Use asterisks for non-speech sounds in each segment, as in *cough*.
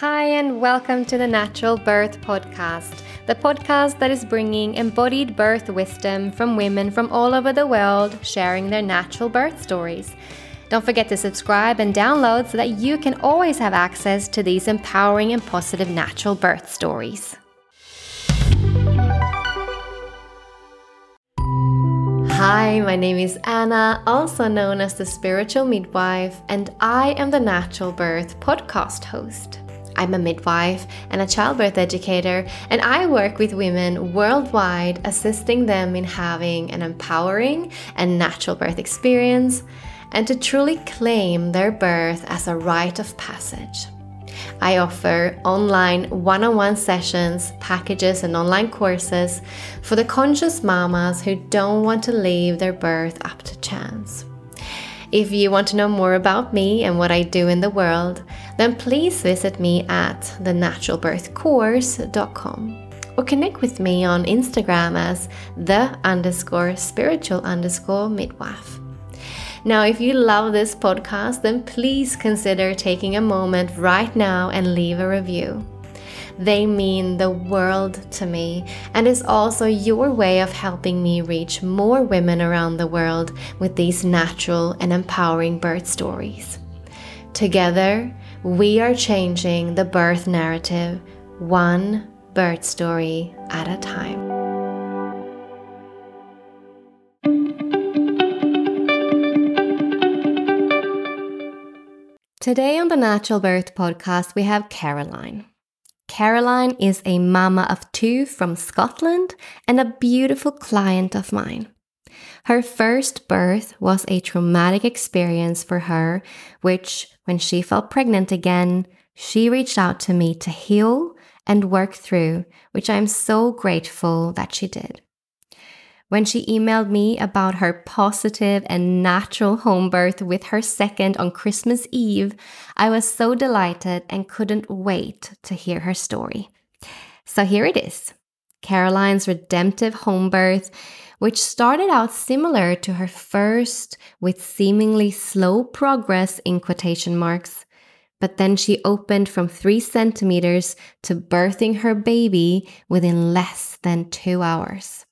Hi, and welcome to the Natural Birth Podcast, the podcast that is bringing embodied birth wisdom from women from all over the world sharing their natural birth stories. Don't forget to subscribe and download so that you can always have access to these empowering and positive natural birth stories. Hi, my name is Anna, also known as the Spiritual Midwife, and I am the Natural Birth podcast host. I'm a midwife and a childbirth educator, and I work with women worldwide, assisting them in having an empowering and natural birth experience and to truly claim their birth as a rite of passage. I offer online one on one sessions, packages, and online courses for the conscious mamas who don't want to leave their birth up to chance. If you want to know more about me and what I do in the world, then please visit me at thenaturalbirthcourse.com or connect with me on Instagram as the underscore spiritual underscore midwife. Now, if you love this podcast, then please consider taking a moment right now and leave a review. They mean the world to me and is also your way of helping me reach more women around the world with these natural and empowering birth stories. Together, we are changing the birth narrative one birth story at a time. Today on the Natural Birth podcast, we have Caroline. Caroline is a mama of two from Scotland and a beautiful client of mine. Her first birth was a traumatic experience for her, which, when she felt pregnant again, she reached out to me to heal and work through, which I'm so grateful that she did. When she emailed me about her positive and natural home birth with her second on Christmas Eve, I was so delighted and couldn't wait to hear her story. So here it is Caroline's redemptive home birth, which started out similar to her first with seemingly slow progress in quotation marks. But then she opened from three centimeters to birthing her baby within less than two hours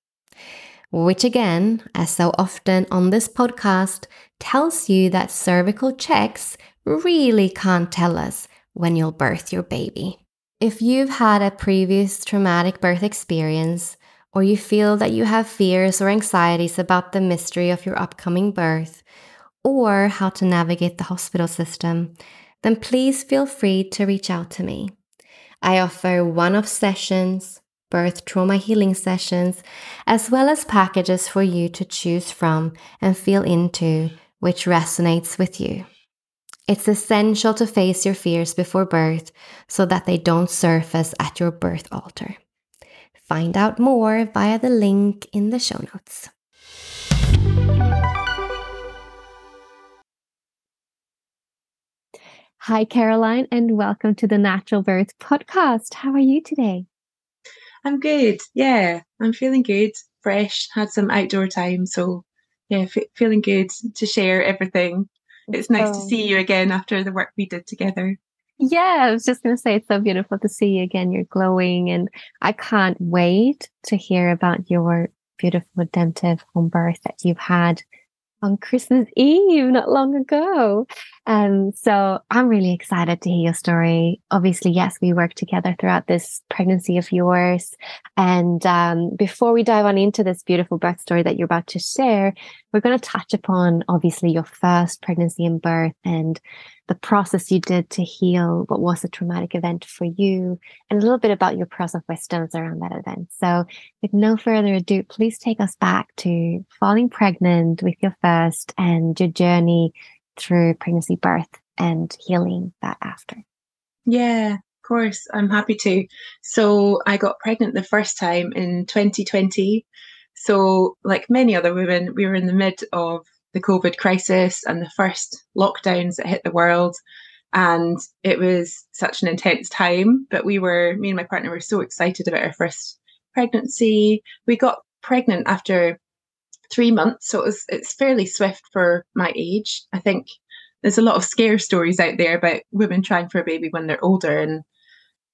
which again, as so often on this podcast, tells you that cervical checks really can't tell us when you'll birth your baby. If you've had a previous traumatic birth experience, or you feel that you have fears or anxieties about the mystery of your upcoming birth, or how to navigate the hospital system, then please feel free to reach out to me. I offer one off sessions birth trauma healing sessions, as well as packages for you to choose from and feel into which resonates with you. It's essential to face your fears before birth so that they don't surface at your birth altar. Find out more via the link in the show notes. Hi, Caroline, and welcome to the Natural Birth Podcast. How are you today? I'm good. Yeah, I'm feeling good, fresh, had some outdoor time. So, yeah, f- feeling good to share everything. It's nice oh. to see you again after the work we did together. Yeah, I was just going to say it's so beautiful to see you again. You're glowing, and I can't wait to hear about your beautiful redemptive home birth that you've had on Christmas Eve not long ago. Um, so I'm really excited to hear your story. Obviously, yes, we worked together throughout this pregnancy of yours. And um, before we dive on into this beautiful birth story that you're about to share, we're going to touch upon obviously your first pregnancy and birth and the process you did to heal what was a traumatic event for you, and a little bit about your process of wisdoms around that event. So, with no further ado, please take us back to falling pregnant with your first and your journey through pregnancy, birth, and healing that after. Yeah, of course, I'm happy to. So I got pregnant the first time in 2020. So, like many other women, we were in the mid of the COVID crisis and the first lockdowns that hit the world. And it was such an intense time. But we were, me and my partner were so excited about our first pregnancy. We got pregnant after three months. So it was it's fairly swift for my age. I think there's a lot of scare stories out there about women trying for a baby when they're older and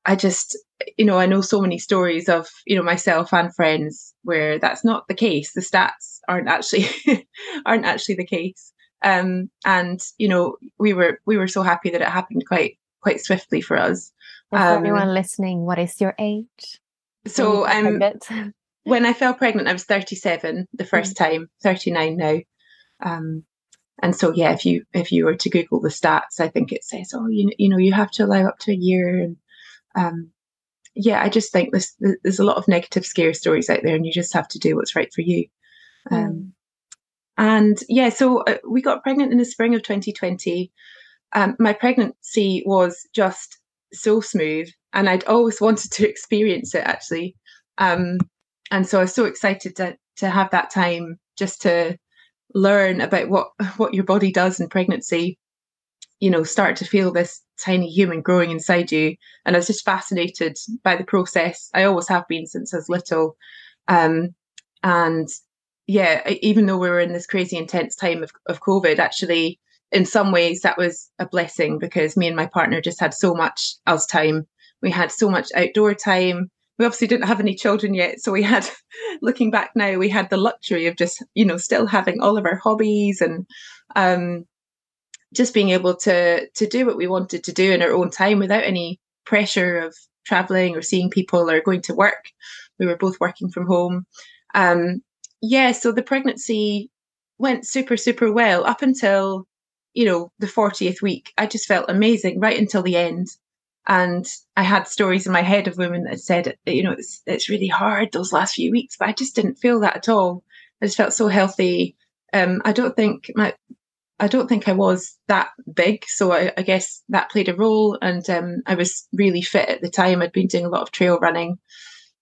I just, you know, I know so many stories of, you know, myself and friends where that's not the case. The stats aren't actually *laughs* aren't actually the case. Um, and you know, we were we were so happy that it happened quite quite swiftly for us. For um, everyone listening, what is your age? So I'm *laughs* when I fell pregnant, I was 37 the 1st mm time, 39 now. Um, and so yeah, if you if you were to Google the stats, I think it says, oh, you you know, you have to allow up to a year and um, yeah, I just think there's there's a lot of negative scare stories out there, and you just have to do what's right for you. Um. And yeah, so uh, we got pregnant in the spring of 2020. Um, my pregnancy was just so smooth, and I'd always *laughs* wanted to experience it actually. Um, and so I was so excited to to have that time just to learn about what *laughs* what your body does in pregnancy you know, start to feel this tiny human growing inside you. And I was just fascinated by the process. I always have been since I was little. Um, and yeah, even though we were in this crazy intense time of, of COVID, actually, in some ways, that was a blessing because me and my partner just had so much us time. We had so much outdoor time. We obviously didn't have any children yet. So we had, *laughs* looking back now, we had the luxury of just, you know, still having all of our hobbies and, um, just being able to to do what we wanted to do in our own time without any pressure of traveling or seeing people or going to work. We were both working from home. Um, yeah, so the pregnancy went super, super well up until, you know, the 40th week. I just felt amazing right until the end. And I had stories in my head of women that said, you know, it's, it's really hard those last few weeks, but I just didn't feel that at all. I just felt so healthy. Um, I don't think my I don't think I was that big, so I, I guess that played a role. And um, I was really fit at the time. I'd been doing a lot of trail running.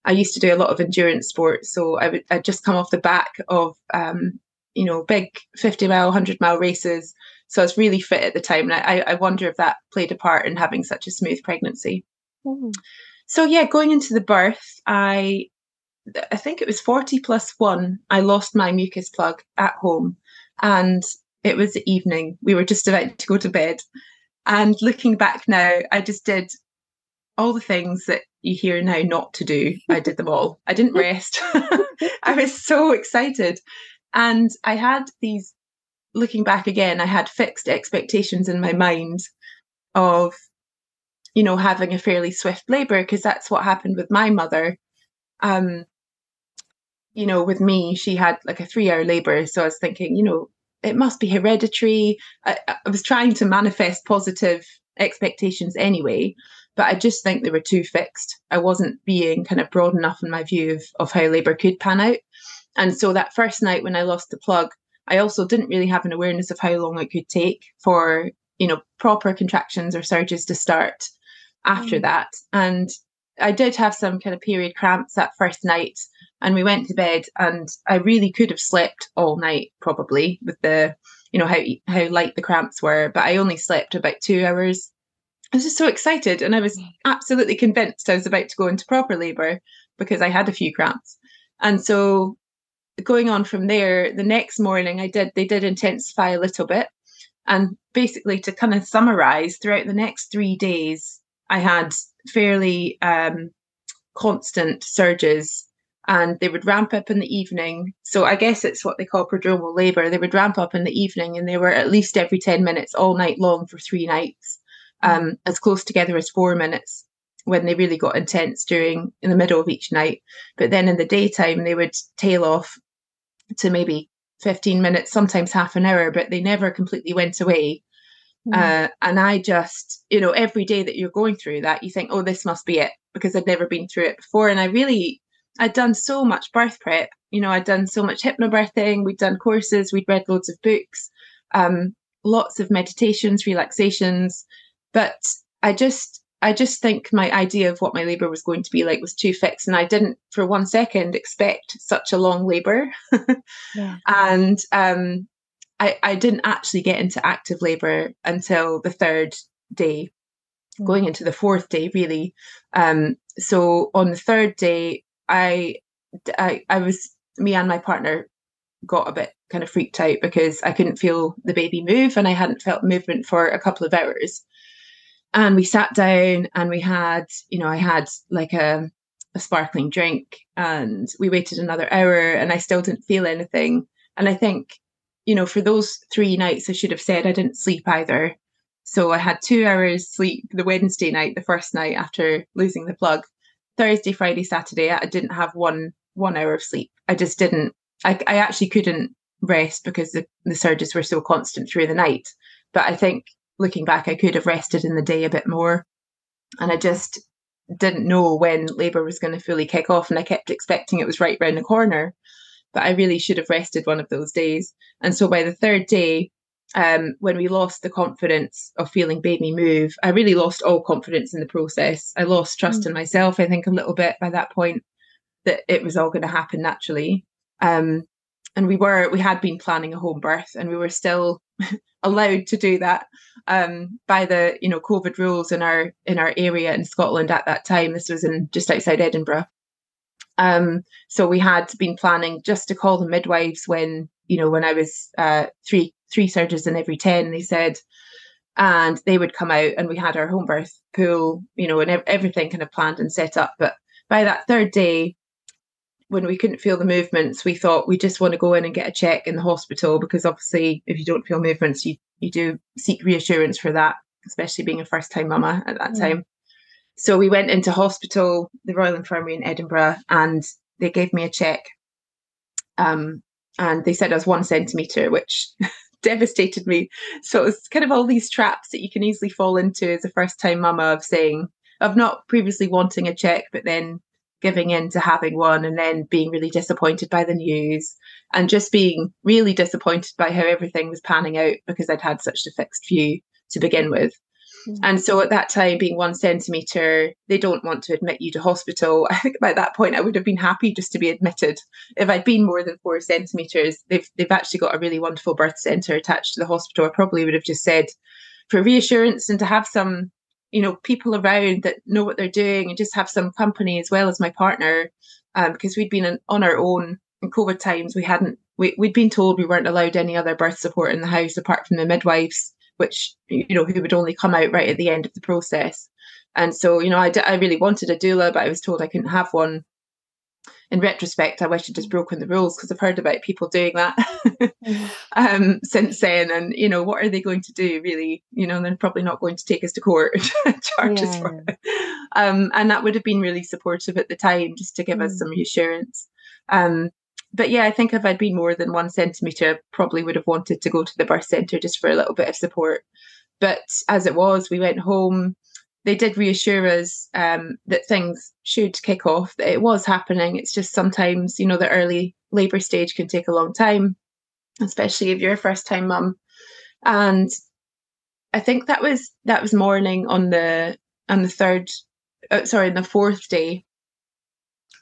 I used to do a lot of endurance sports, so I would I'd just come off the back of um, you know big fifty mile, hundred mile races. So I was really fit at the time, and I, I wonder if that played a part in having such a smooth pregnancy. Mm. So yeah, going into the birth, I I think it was 40 plus one. I lost my mucus plug at home. And it was the evening. We were just about to go to bed. And looking back now, I just did all the things that you hear now not to do. I did them all. I didn't *laughs* rest. *laughs* I was so excited. And I had these, looking back again, I had fixed expectations in my mind of, you know, having a fairly swift labour, because that's what happened with my mother. Um, you know, with me, she had like a three hour labour. So I was thinking, you know, it must be hereditary. I, I was trying to manifest positive expectations anyway, but I just think they were too fixed. I wasn't being kind of broad enough in my view of, of how labour could pan out. And so that first night when I lost the plug, I also didn't really have an awareness of how long it could take for, you know, proper contractions or surges to start after mm. that. And I did have some kind of period cramps that first night and we went to bed and I really could have slept all night probably with the you know how how light the cramps were but I only slept about 2 hours. I was just so excited and I was absolutely convinced I was about to go into proper labor because I had a few cramps. And so going on from there the next morning I did they did intensify a little bit and basically to kind of summarize throughout the next 3 days I had fairly um, constant surges and they would ramp up in the evening. So I guess it's what they call prodromal labour. They would ramp up in the evening and they were at least every 10 minutes all night long for three nights, um, as close together as four minutes when they really got intense during in the middle of each night. But then in the daytime, they would tail off to maybe 15 minutes, sometimes half an hour, but they never completely went away. Mm. Uh, and I just, you know, every day that you're going through that, you think, oh, this must be it because I'd never been through it before. And I really I'd done so much birth prep. You know, I'd done so much hypnobirthing. We'd done courses. We'd read loads of books, um, lots of meditations, relaxations. But I just, I just think my idea of what my labour was going to be like was too fixed, and I didn't for one second expect such a long labour. *laughs* yeah. And um, I, I didn't actually get into active labour until the third day, mm. going into the fourth day, really. Um, so on the third day, I, I, I was me and my partner got a bit kind of freaked out because I couldn't feel the baby move, and I hadn't felt movement for a couple of hours. And we sat down and we had you know i had like a, a sparkling drink and we waited another hour and i still didn't feel anything. And i think you know for those three nights i should have said i didn't sleep either. So i had two hours sleep the wednesday night the first night after losing the plug thursday friday saturday i didn't have one one hour of sleep i just didn't i, I actually couldn't rest because the, the surges were so constant through the night but i think looking back, I could have rested in the day a bit more. And I just didn't know when labour was going to fully kick off. And I kept expecting it was right round the corner. But I really should have rested one of those days. And so by the third day, um, when we lost the confidence of feeling baby move, I really lost all confidence in the process. I lost trust mm. in myself, I think, a little bit by that point that it was all going to happen naturally. Um, and we were, we had been planning a home birth and we were still *laughs* allowed to do that um, by the you know COVID rules in our in our area in Scotland at that time. This was in just outside Edinburgh. Um, so we had been planning just to call the midwives when you know when I was uh, three three surges in every ten. They said, and they would come out and we had our home birth pool, you know, and everything kind of planned and set up. But by that third day, when we couldn't feel the movements, we thought we just want to go in and get a check in the hospital because obviously, if you don't feel movements, you you do seek reassurance for that, especially being a first time mama at that time. So we went into hospital, the Royal Infirmary in Edinburgh, and they gave me a check. Um, and they said I was one centimetre, which *laughs* devastated me. So it's kind of all these traps that you can easily fall into as a first time mama of saying, of not previously wanting a check, but then giving in to having one and then being really disappointed by the news and just being really disappointed by how everything was panning out because I'd had such a fixed view to begin with. Mm-hmm. And so at that time, being one centimetre, they don't want to admit you to hospital. *laughs* I think by that point, I would have been happy just to be admitted. If I'd been more than four centimetres, they've, they've actually got a really wonderful birth centre attached to the hospital. I probably would have just said, for reassurance and to have some you know people around that know what they're doing and just have some company as well as my partner um, because we'd been on our own in covid times we hadn't we, we'd been told we weren't allowed any other birth support in the house apart from the midwives which you know who would only come out right at the end of the process and so you know I, d- I really wanted a doula but i was told i couldn't have one in retrospect, I wish I'd just broken the rules because I've heard about people doing that mm. *laughs* um, since then. And, you know, what are they going to do, really? You know, they're probably not going to take us to court *laughs* and charge us for it. Um, and that would have been really supportive at the time, just to give mm. us some reassurance. Um, but yeah, I think if I'd been more than one centimetre, I probably would have wanted to go to the birth centre just for a little bit of support. But as it was, we went home they did reassure us um, that things should kick off, that it was happening. It's just sometimes, you know, the early labour stage can take a long time, especially if you're a first time mum. And I think that was that was morning on the on the third, uh, sorry, on the fourth day.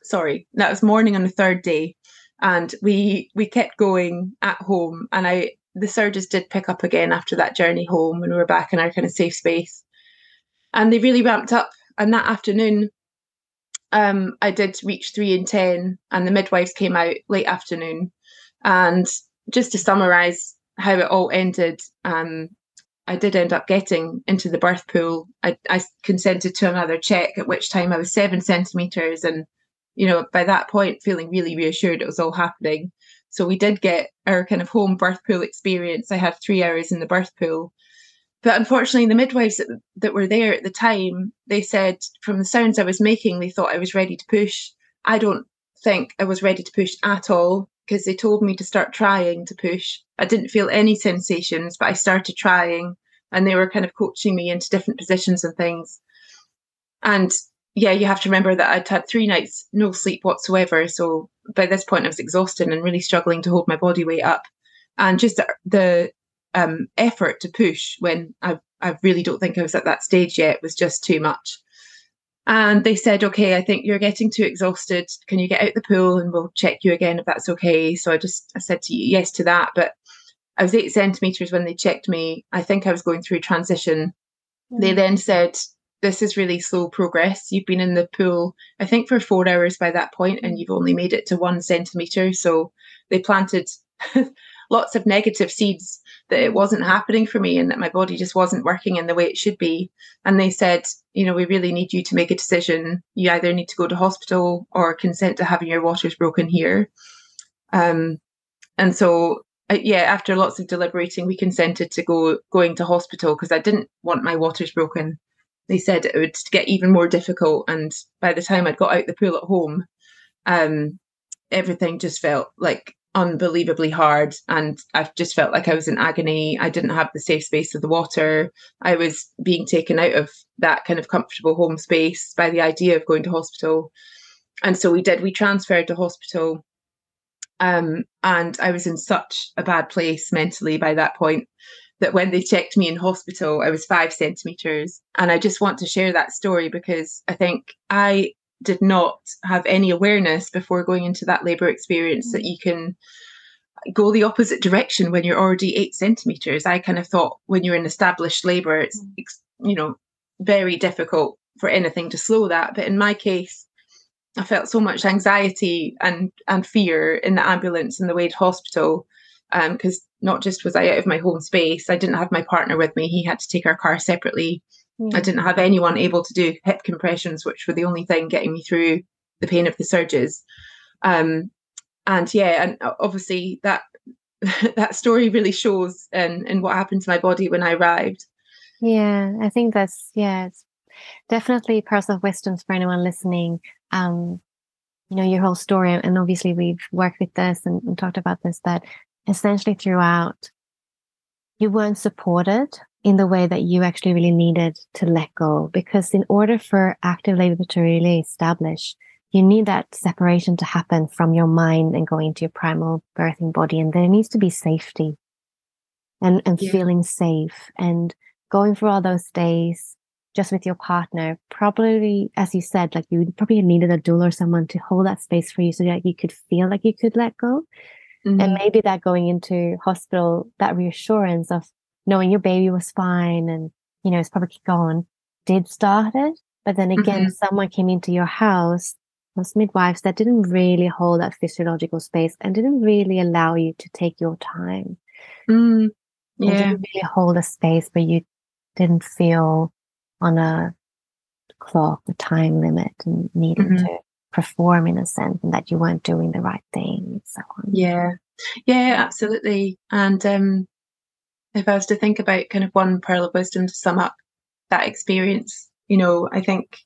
Sorry, that was morning on the third day, and we we kept going at home, and I the surges did pick up again after that journey home when we were back in our kind of safe space and they really ramped up. And that afternoon, um, I did reach three in ten, and the midwives came out late afternoon. And just to summarise how it all ended, um, I did end up getting into the birth pool. I, I consented to another check, at which time I was seven centimetres, and you know by that point feeling really reassured it was all happening. So we did get our kind of home birth pool experience. I had three hours in the birth pool, but unfortunately, the midwives that, that were there at the time, they said from the sounds I was making, they thought I was ready to push. I don't think I was ready to push at all because they told me to start trying to push. I didn't feel any sensations, but I started trying and they were kind of coaching me into different positions and things. And yeah, you have to remember that I'd had three nights no sleep whatsoever. So by this point, I was exhausted and really struggling to hold my body weight up. And just the um, effort to push when I I really don't think I was at that stage yet. Was just too much. And they said, okay, I think you're getting too exhausted. Can you get out the pool and we'll check you again if that's okay? So I just I said to you yes to that. But I was eight centimeters when they checked me. I think I was going through transition. Mm. They then said, this is really slow progress. You've been in the pool, I think, for four hours by that point, and you've only made it to one centimeter. So they planted *laughs* lots of negative seeds that it wasn't happening for me and that my body just wasn't working in the way it should be. And they said, you know, we really need you to make a decision. You either need to go to hospital or consent to having your waters broken here. Um, and so, uh, yeah, after lots of deliberating, we consented to go going to hospital because I didn't want my waters broken. They said it would get even more difficult, and by the time I'd got out the pool at home, um, everything just felt like unbelievably hard and I just felt like I was in agony. I didn't have the safe space of the water. I was being taken out of that kind of comfortable home space by the idea of going to hospital. And so we did, we transferred to hospital. Um, and I was in such a bad place mentally by that point that when they checked me in hospital, I was five centimeters. And I just want to share that story because I think I did not have any awareness before going into that labor experience that you can go the opposite direction when you're already eight centimeters. I kind of thought when you're in established labor, it's, mm. you know, very difficult for anything to slow that. But in my case, I felt so much anxiety and and fear in the ambulance and the way to hospital because um, not just was I out of my home space, I didn't have my partner with me. He had to take our car separately. Mm. I didn't have anyone able to do hip compressions, which were the only thing getting me through the pain of the surges. Um, and yeah, and obviously that *laughs* that story really shows in, in what happened to my body when I arrived. Yeah, I think that's yeah, it's definitely pearls of wisdom for anyone listening. Um, you know, your whole story, and obviously we've worked with this and, and talked about this, that essentially throughout you weren't supported in the way that you actually really needed to let go. Because in order for active labor to really establish, you need that separation to happen from your mind and going into your primal birthing body. And there needs to be safety and, and yeah. feeling safe and going through all those days just with your partner. Probably, as you said, like you probably needed a doula or someone to hold that space for you so that you could feel like you could let go. Mm-hmm. And maybe that going into hospital, that reassurance of knowing your baby was fine and, you know, it's probably gone, did start it. But then again, mm-hmm. someone came into your house, most midwives that didn't really hold that physiological space and didn't really allow you to take your time. Mm, yeah. didn't really hold a space where you didn't feel on a clock, a time limit and needing mm-hmm. to perform in a sense and that you weren't doing the right thing and so on. Yeah. Yeah, absolutely. And um if I was to think about kind of one pearl of wisdom to sum up that experience, you know, I think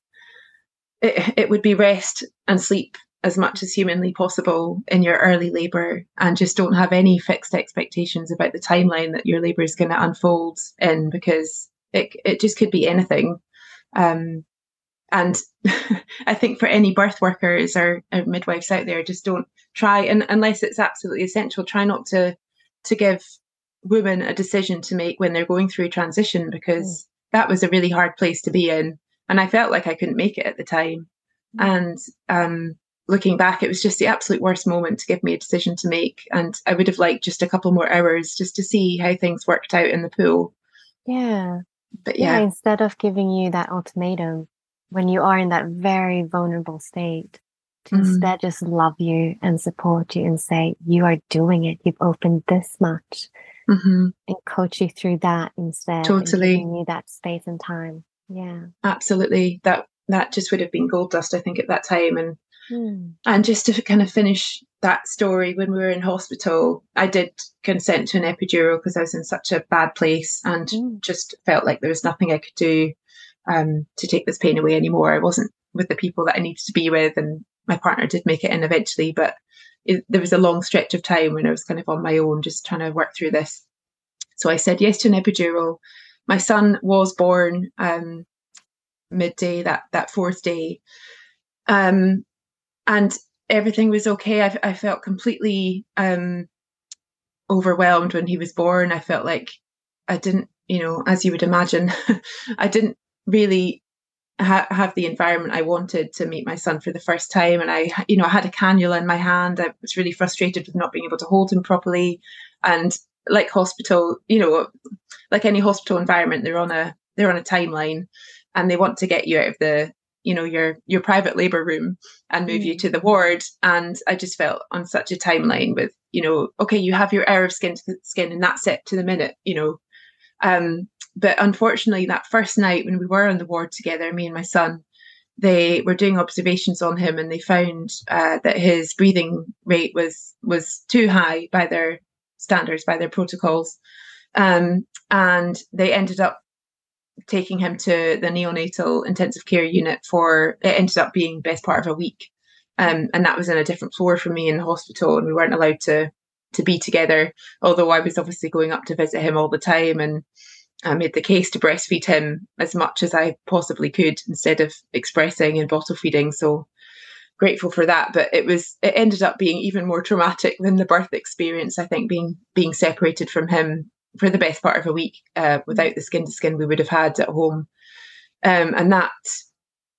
it, it would be rest and sleep as much as humanly possible in your early labour and just don't have any fixed expectations about the timeline that your labour is going to unfold in because it, it just could be anything. Um, and *laughs* I think for any birth workers or, or, midwives out there, just don't try, and unless it's absolutely essential, try not to to give women a decision to make when they're going through transition because mm. that was a really hard place to be in and i felt like i couldn't make it at the time mm. and um, looking back it was just the absolute worst moment to give me a decision to make and i would have liked just a couple more hours just to see how things worked out in the pool yeah but yeah, yeah instead of giving you that ultimatum when you are in that very vulnerable state to mm-hmm. instead just love you and support you and say you are doing it you've opened this much mm-hmm. and coach you through that instead. Totally. Giving you that space and time. Yeah. Absolutely. That that just would have been gold dust, I think, at that time. And mm. and just to kind of finish that story, when we were in hospital, I did consent to an epidural because I was in such a bad place and mm. just felt like there was nothing I could do um, to take this pain away anymore. I wasn't with the people that I needed to be with, and my partner did make it in eventually, but it, there was a long stretch of time when I was kind of on my own, just trying to work through this. So I said yes to an epidural. My son was born um, midday that that fourth day, um, and everything was okay. I, I felt completely um, overwhelmed when he was born. I felt like I didn't you know, as you would imagine, *laughs* I didn't really ha- have the environment I wanted to meet my son for the first time. And I, you know, I had a cannula in my hand. I was really frustrated with not being able to hold him properly. And like hospital, you know, like any hospital environment, they're on a they're on a timeline, and they want to get you out of the you know your your private labor room and move mm. you to the ward and i just felt on such a timeline with you know okay you have your hour of skin to skin and that's it to the minute you know um but unfortunately that first night when we were on the ward together me and my son they were doing observations on him and they found uh, that his breathing rate was was too high by their standards by their protocols. Um, and they ended up taking him to the neonatal intensive care unit for it ended up being best part of a week. Um, and that was in a different floor from me in the hospital and we weren't allowed to to be together although i was obviously going up to visit him all the time and i made the case to breastfeed him as much as i possibly could instead of expressing and bottle feeding so grateful for that but it was it ended up being even more traumatic than the birth experience i think being being separated from him for the best part of a week uh, without the skin to skin we would have had at home. Um, and that,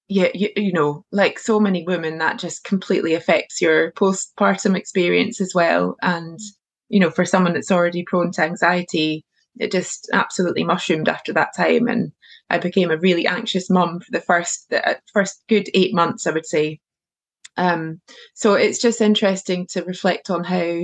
yeah, you, you know, like so many women, that just completely affects your postpartum experience as well. And, you know, for someone that's already prone to anxiety, it just absolutely mushroomed after that time. And I became a really anxious mum for the first, the uh, first good eight months, I would say. Um, so it's just interesting to reflect on how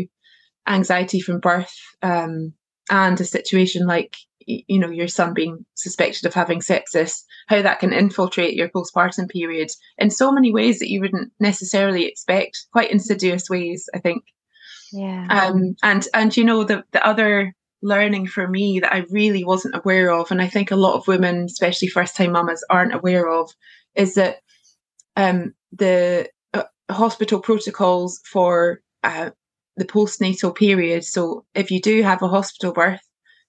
anxiety from birth um, and a situation like you know your son being suspected of having sepsis how that can infiltrate your postpartum period in so many ways that you wouldn't necessarily expect quite insidious ways i think yeah um and and you know the the other learning for me that i really wasn't aware of and i think a lot of women especially first time mamas aren't aware of is that um the uh, hospital protocols for uh, the postnatal period. So if you do have a hospital birth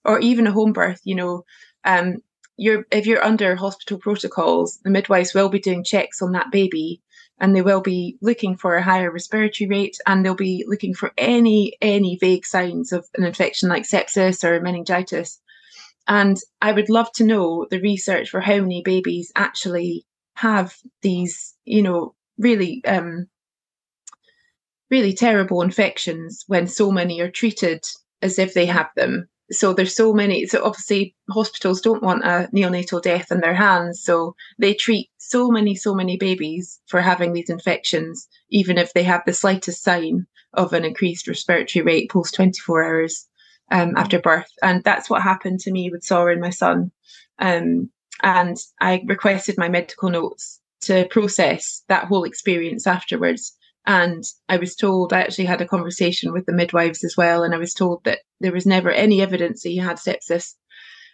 or even a home birth, you know, um, you're if you're under hospital protocols, the midwives will be doing checks on that baby and they will be looking for a higher respiratory rate and they'll be looking for any any vague signs of an infection like sepsis or meningitis. And I would love to know the research for how many babies actually have these, you know, really um, really terrible infections when so many are treated as if they have them. So there's so many. So obviously hospitals don't want a neonatal death in their hands. So they treat so many, so many babies for having these infections, even if they have the slightest sign of an increased respiratory rate post 24 hours um, after birth. And that's what happened to me with Sora and my son. Um, and I requested my medical notes to process that whole experience afterwards and I was told, I actually had a conversation with the midwives as well, and I was told that there was never any evidence that he had sepsis.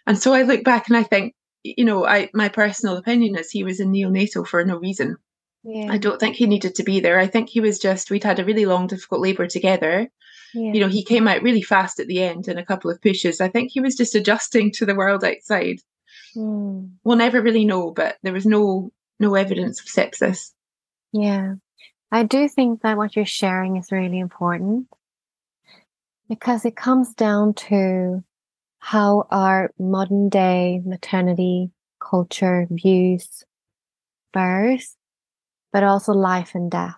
And so I look back and I think, you know, I my personal opinion is he was in neonatal for no reason. Yeah. I don't think he needed to be there. I think he was just we'd had a really long, difficult labour together. Yeah. You know, he came out really fast at the end in a couple of pushes. I think he was just adjusting to the world outside. Mm. We'll never really know, but there was no no evidence of sepsis. Yeah. I do think that what you're sharing is really important because it comes down to how our modern day maternity culture views birth, but also life and death.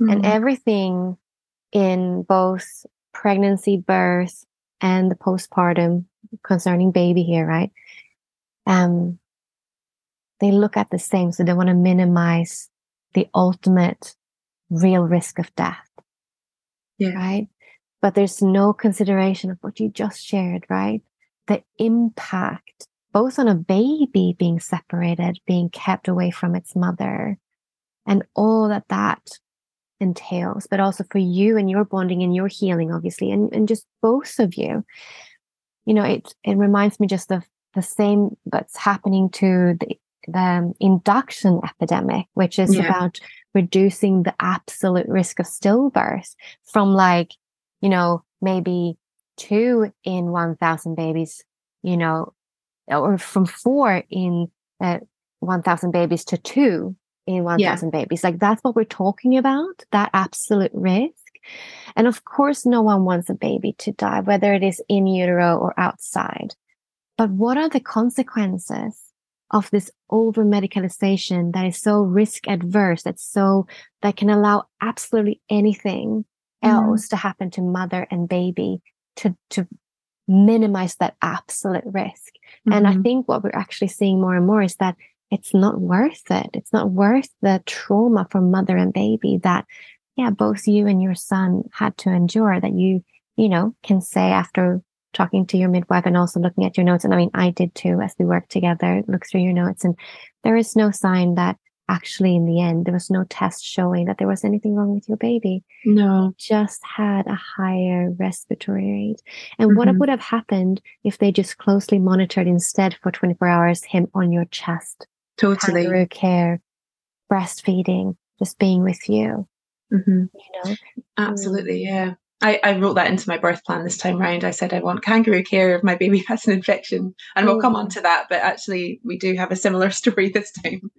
Mm-hmm. And everything in both pregnancy, birth, and the postpartum concerning baby here, right? Um, they look at the same. So they want to minimize the ultimate real risk of death. Yeah. Right. But there's no consideration of what you just shared, right? The impact both on a baby being separated, being kept away from its mother, and all that that entails, but also for you and your bonding and your healing, obviously, and, and just both of you. You know, it it reminds me just of the same that's happening to the the um, induction epidemic, which is yeah. about reducing the absolute risk of stillbirth from like, you know, maybe two in 1,000 babies, you know, or from four in uh, 1,000 babies to two in 1,000 yeah. babies. Like that's what we're talking about, that absolute risk. And of course, no one wants a baby to die, whether it is in utero or outside. but what are the consequences of this over medicalization that is so risk adverse, that's so, that can allow absolutely anything mm. else to happen to mother and baby to, to minimize that absolute risk. Mm-hmm. And I mm-hmm. think what we're actually seeing more and more is that it's not worth it. It's not worth the trauma for mother and baby that, yeah, both you and your son had to endure that you, you know, can say after talking to your midwife and also looking at your notes. And I mean, I did too as we worked together, look through your notes and there is no sign that actually in the end there was no test showing that there was anything wrong with your baby. No. Just had a higher respiratory rate. And mm-hmm. what would have happened if they just closely monitored instead for 24 hours him on your chest? Totally. Care breastfeeding just being with you. Mm-hmm. you know? Absolutely yeah I, I, wrote that into my birth plan this time round. I said I want kangaroo care if my baby *laughs* has an infection, and we'll come on to that. But actually, we do have a similar *laughs* story this time,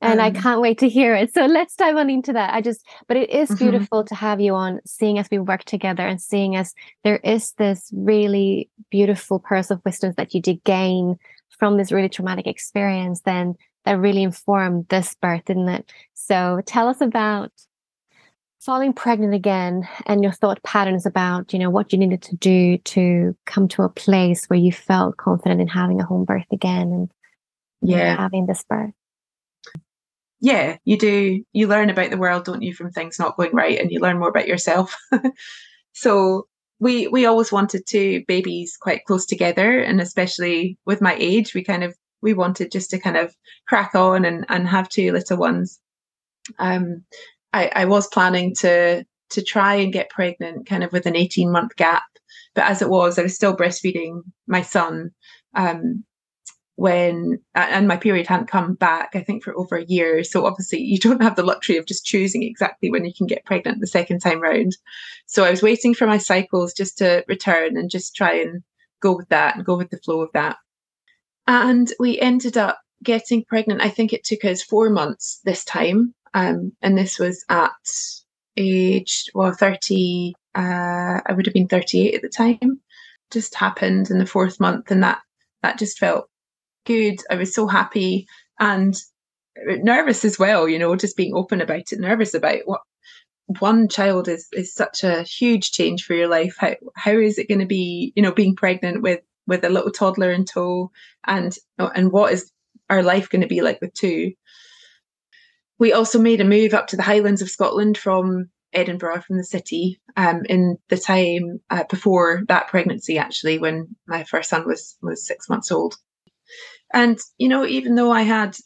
and um, I can't wait to hear it. So let's dive on into that. I just, but it is mm-hmm. beautiful mm-hmm. to have you on, seeing as we work together and seeing as there is this really beautiful purse of wisdom that you did gain from this really traumatic experience. Then that really informed this birth, didn't it? So tell us about falling pregnant again and your thought patterns about you know what you needed to do to come to a place where you felt confident in having a home birth again and yeah. having this birth. Yeah you do you learn about the world don't you from things not going right and you learn more about yourself. *laughs* So we we always wanted two babies quite close together and especially with my age we kind of we wanted just to kind of crack on and and have two little ones. Um I, I was planning to to try and get pregnant kind of with an 18 month gap. But as it was, I was still breastfeeding my son um, when, and my period hadn't come back, I think, for over a year. So obviously, you don't have the luxury of just choosing exactly when you can get pregnant the second time round. So I was waiting for my cycles just to return and just try and go with that and go with the flow of that. And we ended up getting pregnant. I think it took us four months this time. Um, and this was at age, well, 30, uh, I would have been 38 at the time. Just happened in the fourth month, and that that just felt good. I was so happy and nervous as well, you know, just being open about it, nervous about what one child is is such a huge change for your life. How how is it going to be, you know, being pregnant with with a little toddler in tow, and and what is our life going to be like with two? We also made a move up to the Highlands of Scotland from Edinburgh, from the city, um, in the time uh, before that pregnancy, actually, when my first son was was six months old. And you know, even though I had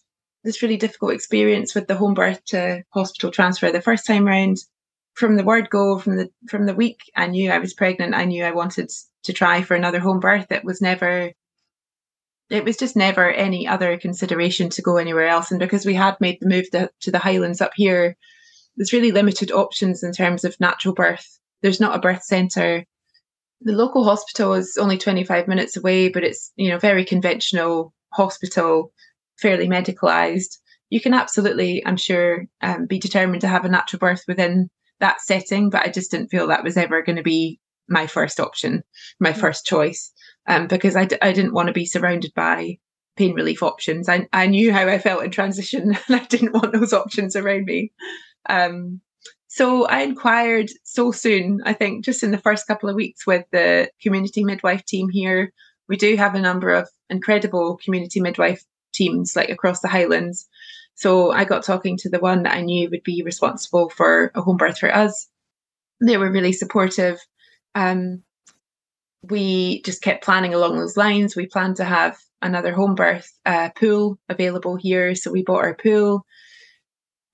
this really difficult experience with the home birth to hospital transfer the first time round, from the word go, from the from the week I knew I was pregnant, I knew I wanted to try for another home birth. It was never it was just never any other consideration to go anywhere else. And because we had made the move to, to the Highlands up here, there's really limited options in terms of natural birth. There's not a birth centre. The local hospital is only 25 minutes away, but it's you know very conventional hospital, fairly medicalised. You can absolutely, I'm sure, um, be determined to have a natural birth within that setting, but I just didn't feel that was ever going to be my first option, my first choice um, because I d- I didn't want to be surrounded by pain relief options. I, I knew how I felt in transition *laughs* and I didn't want those options around me. Um, so I inquired so soon, I think just in the first couple of weeks with the community midwife team here. We do have a number of incredible community midwife teams like across the Highlands. So I got talking to the one that I knew would be responsible for a home birth for us. They were really supportive. Um, we just kept planning along those lines. We planned to have another home birth uh, pool available here, so we bought our pool.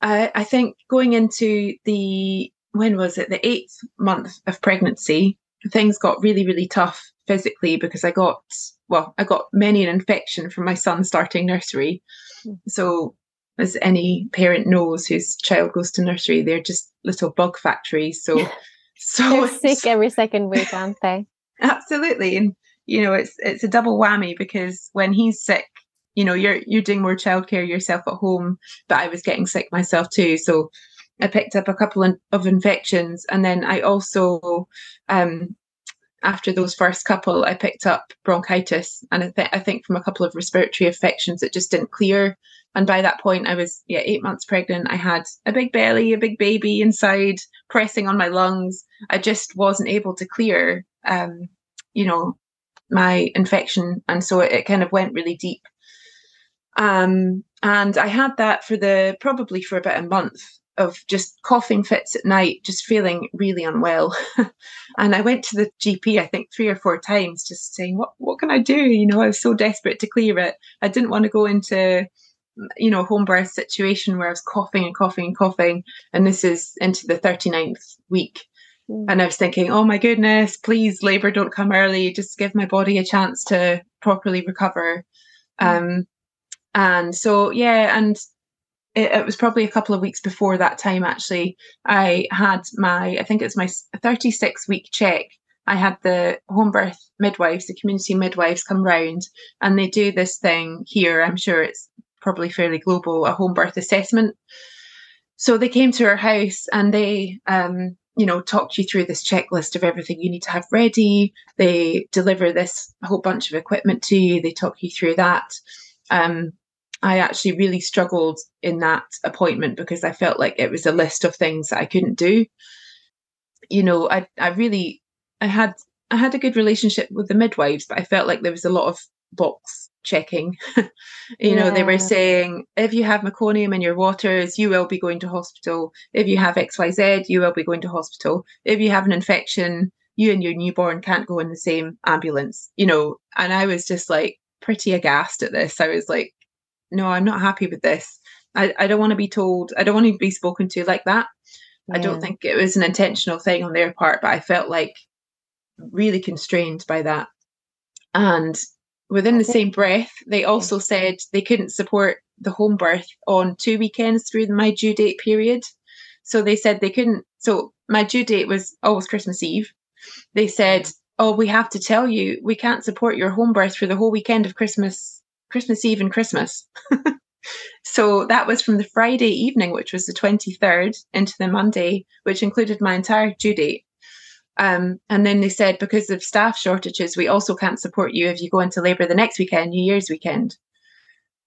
Uh, I think going into the when was it the eighth month of pregnancy, things got really really tough physically because I got well I got many an infection from my son starting nursery. Hmm. So as any parent knows whose child goes to nursery, they're just little bug factories. So *laughs* so they're sick every second week, aren't they? Absolutely. And you know, it's it's a double whammy because when he's sick, you know, you're you're doing more childcare yourself at home, but I was getting sick myself too. So I picked up a couple of infections, and then I also um, after those first couple, I picked up bronchitis, and I, th- I think from a couple of respiratory infections, it just didn't clear. And by that point, I was yeah eight months pregnant. I had a big belly, a big baby inside, pressing on my lungs. I just wasn't able to clear, um, you know, my infection, and so it, it kind of went really deep. Um, and I had that for the probably for about a month of just coughing fits at night, just feeling really unwell. *laughs* and I went to the GP, I think three or four times, just saying, "What what can I do?" You know, I was so desperate to clear it. I didn't want to go into you know home birth situation where I was coughing and coughing and coughing, and this is into the 39th week. And I was thinking, oh my goodness, please, labor don't come early. Just give my body a chance to properly recover. Um, and so, yeah, and it, it, was probably a couple of weeks before that time actually i had my i think it's my 36 week check. I had the home birth midwives the community midwives come round and they do this thing here. I'm sure it's probably fairly global a home birth assessment. So they came to our house and they um, you know talk you through this checklist of everything you need to have ready. They deliver this whole bunch of equipment to you. They talk you through that. Um, I actually really struggled in that appointment because I felt like it was a list of things that I couldn't do. You know, I I really I had I had a good relationship with the midwives, but I felt like there was a lot of box checking. *laughs* you yeah. know, they were saying if you have meconium in your waters, you will be going to hospital. If you have XYZ, you will be going to hospital. If you have an infection, you and your newborn can't go in the same ambulance, you know. And I was just like pretty aghast at this. I was like, no, I'm not happy with this. I, I don't want to be told, I don't want to be spoken to like that. Yeah. I don't think it was an intentional thing on their part, but I felt like really constrained by that. And within the same breath, they also said they couldn't support the home birth on two weekends through my due date period. So they said they couldn't. So my due date was always Christmas Eve. They said, Oh, we have to tell you, we can't support your home birth for the whole weekend of Christmas Christmas Eve and Christmas. *laughs* so that was from the Friday evening, which was the 23rd, into the Monday, which included my entire due date. Um, and then they said, because of staff shortages, we also can't support you if you go into labour the next weekend, New Year's weekend.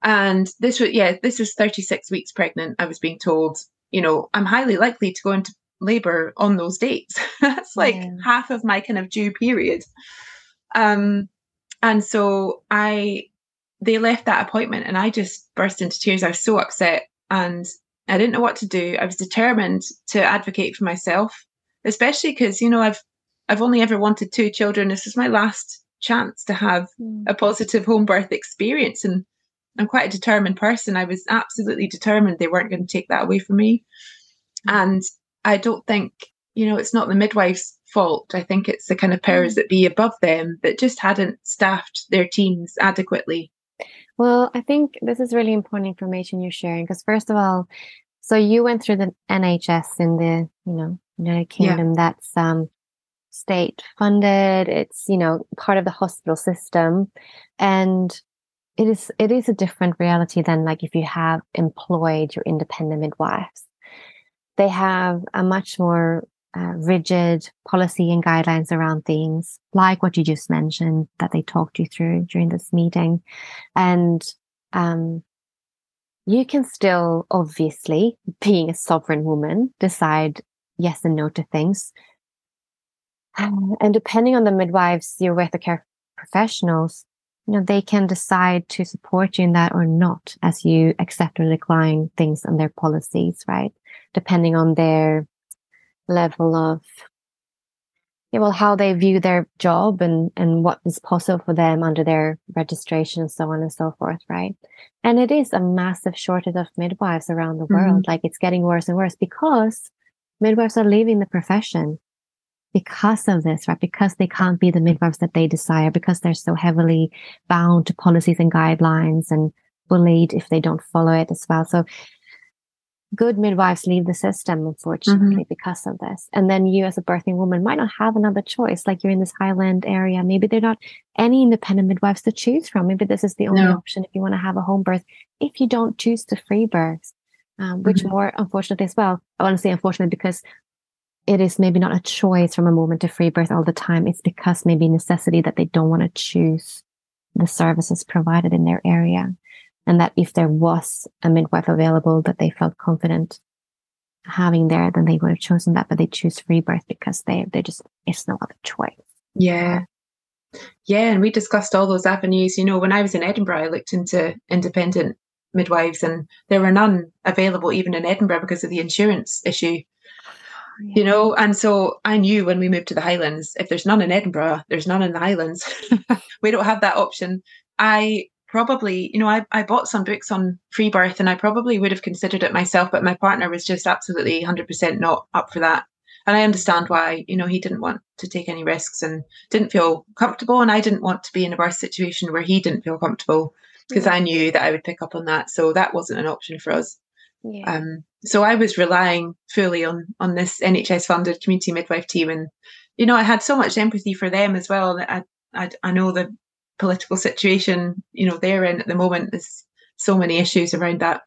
And this was, yeah, this was 36 weeks pregnant. I was being told, you know, I'm highly likely to go into labour on those dates. *laughs* That's like yeah. half of my kind of due period. Um, and so I they left that appointment and I just burst into tears. I was so upset and I didn't know what to do. I was determined to advocate for myself, especially because, you know, I've I've only ever wanted two children. This is my last chance to have mm. a positive home birth experience. And I'm quite a determined person. I was absolutely determined they weren't going to take that away from me. Mm. And I don't think, you know, it's not the midwife's fault. I think it's the kind of powers mm. that be above them that just hadn't staffed their teams adequately. Well, I think this is really important information you're sharing because, first of all, so you went through the NHS in the you know United Kingdom. Yeah. That's um, state funded. It's you know part of the hospital system, and it is it is a different reality than like if you have employed your independent midwives. They have a much more uh, rigid policy and guidelines around things like what you just mentioned that they talked you through during this meeting. And um, you can still, obviously, being a sovereign woman, decide yes and no to things. Um, and depending on the midwives you're with, the care professionals, you know, they can decide to support you in that or not as you accept or decline things and their policies, right? Depending on their level of yeah, well, how they view their job and and what is possible for them under their registration and so on and so forth, right? And it is a massive shortage of midwives around the world. Mm-hmm. Like it's getting worse and worse because midwives are leaving the profession because of this, right? Because they can't be the midwives that they desire, because they're so heavily bound to policies and guidelines and bullied if they don't follow it as well. So good midwives leave the system, unfortunately, mm-hmm. because of this. And then you, as a birthing woman, might not have another choice. Like you're in this highland area. Maybe there are not any independent midwives to choose from. Maybe this is the only no. option if you want to have a home birth. If you don't choose to free birth, um, which mm-hmm. more unfortunately as well, I want to say unfortunately because it is maybe not a choice from a moment of free birth all the time. It's because maybe necessity that they don't want to choose the services provided in their area. And that if there was a midwife available that they felt confident having there, then they would have chosen that, but they choose free birth because they, they just, it's no other choice. Yeah. Yeah. And we discussed all those avenues. You know, when I was in Edinburgh, I looked into independent midwives and there were none available even in Edinburgh because of the insurance issue. Yeah. You know, and so I knew when we moved to the Highlands, if there's none in Edinburgh, there's none in the Highlands. *laughs* we don't have that option. I probably, you know, I, I bought some books on free birth and I probably would have considered it myself, but my partner was just absolutely 100% not up for that. And I understand why, you know, he didn't want to take any risks and didn't feel comfortable. And I didn't want to be in a birth situation where he didn't feel comfortable because yeah. I knew that I would pick up on that. So that wasn't an option for us. Yeah. Um, so I was relying fully on on this NHS funded community midwife team, and you know I had so much empathy for them as well. That I I, I know the political situation you know they're in at the moment. There's so many issues around that.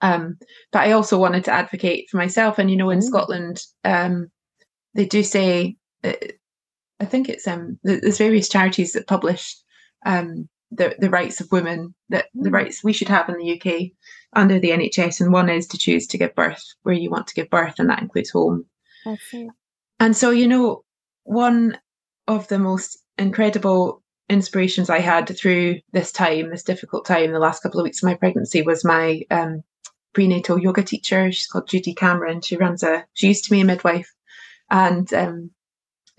Um, but I also wanted to advocate for myself, and you know in mm. Scotland um, they do say. Uh, I think it's um there's various charities that publish um the, the rights of women that the mm. rights we should have in the UK under the NHS, and one is to choose to give birth where you want to give birth, and that includes home. And so, you know, one of the most incredible inspirations I had through this time, this difficult time, the last couple of weeks of my pregnancy, was my um, prenatal yoga teacher. She's called Judy Cameron. She runs a. She used to be a midwife, and um,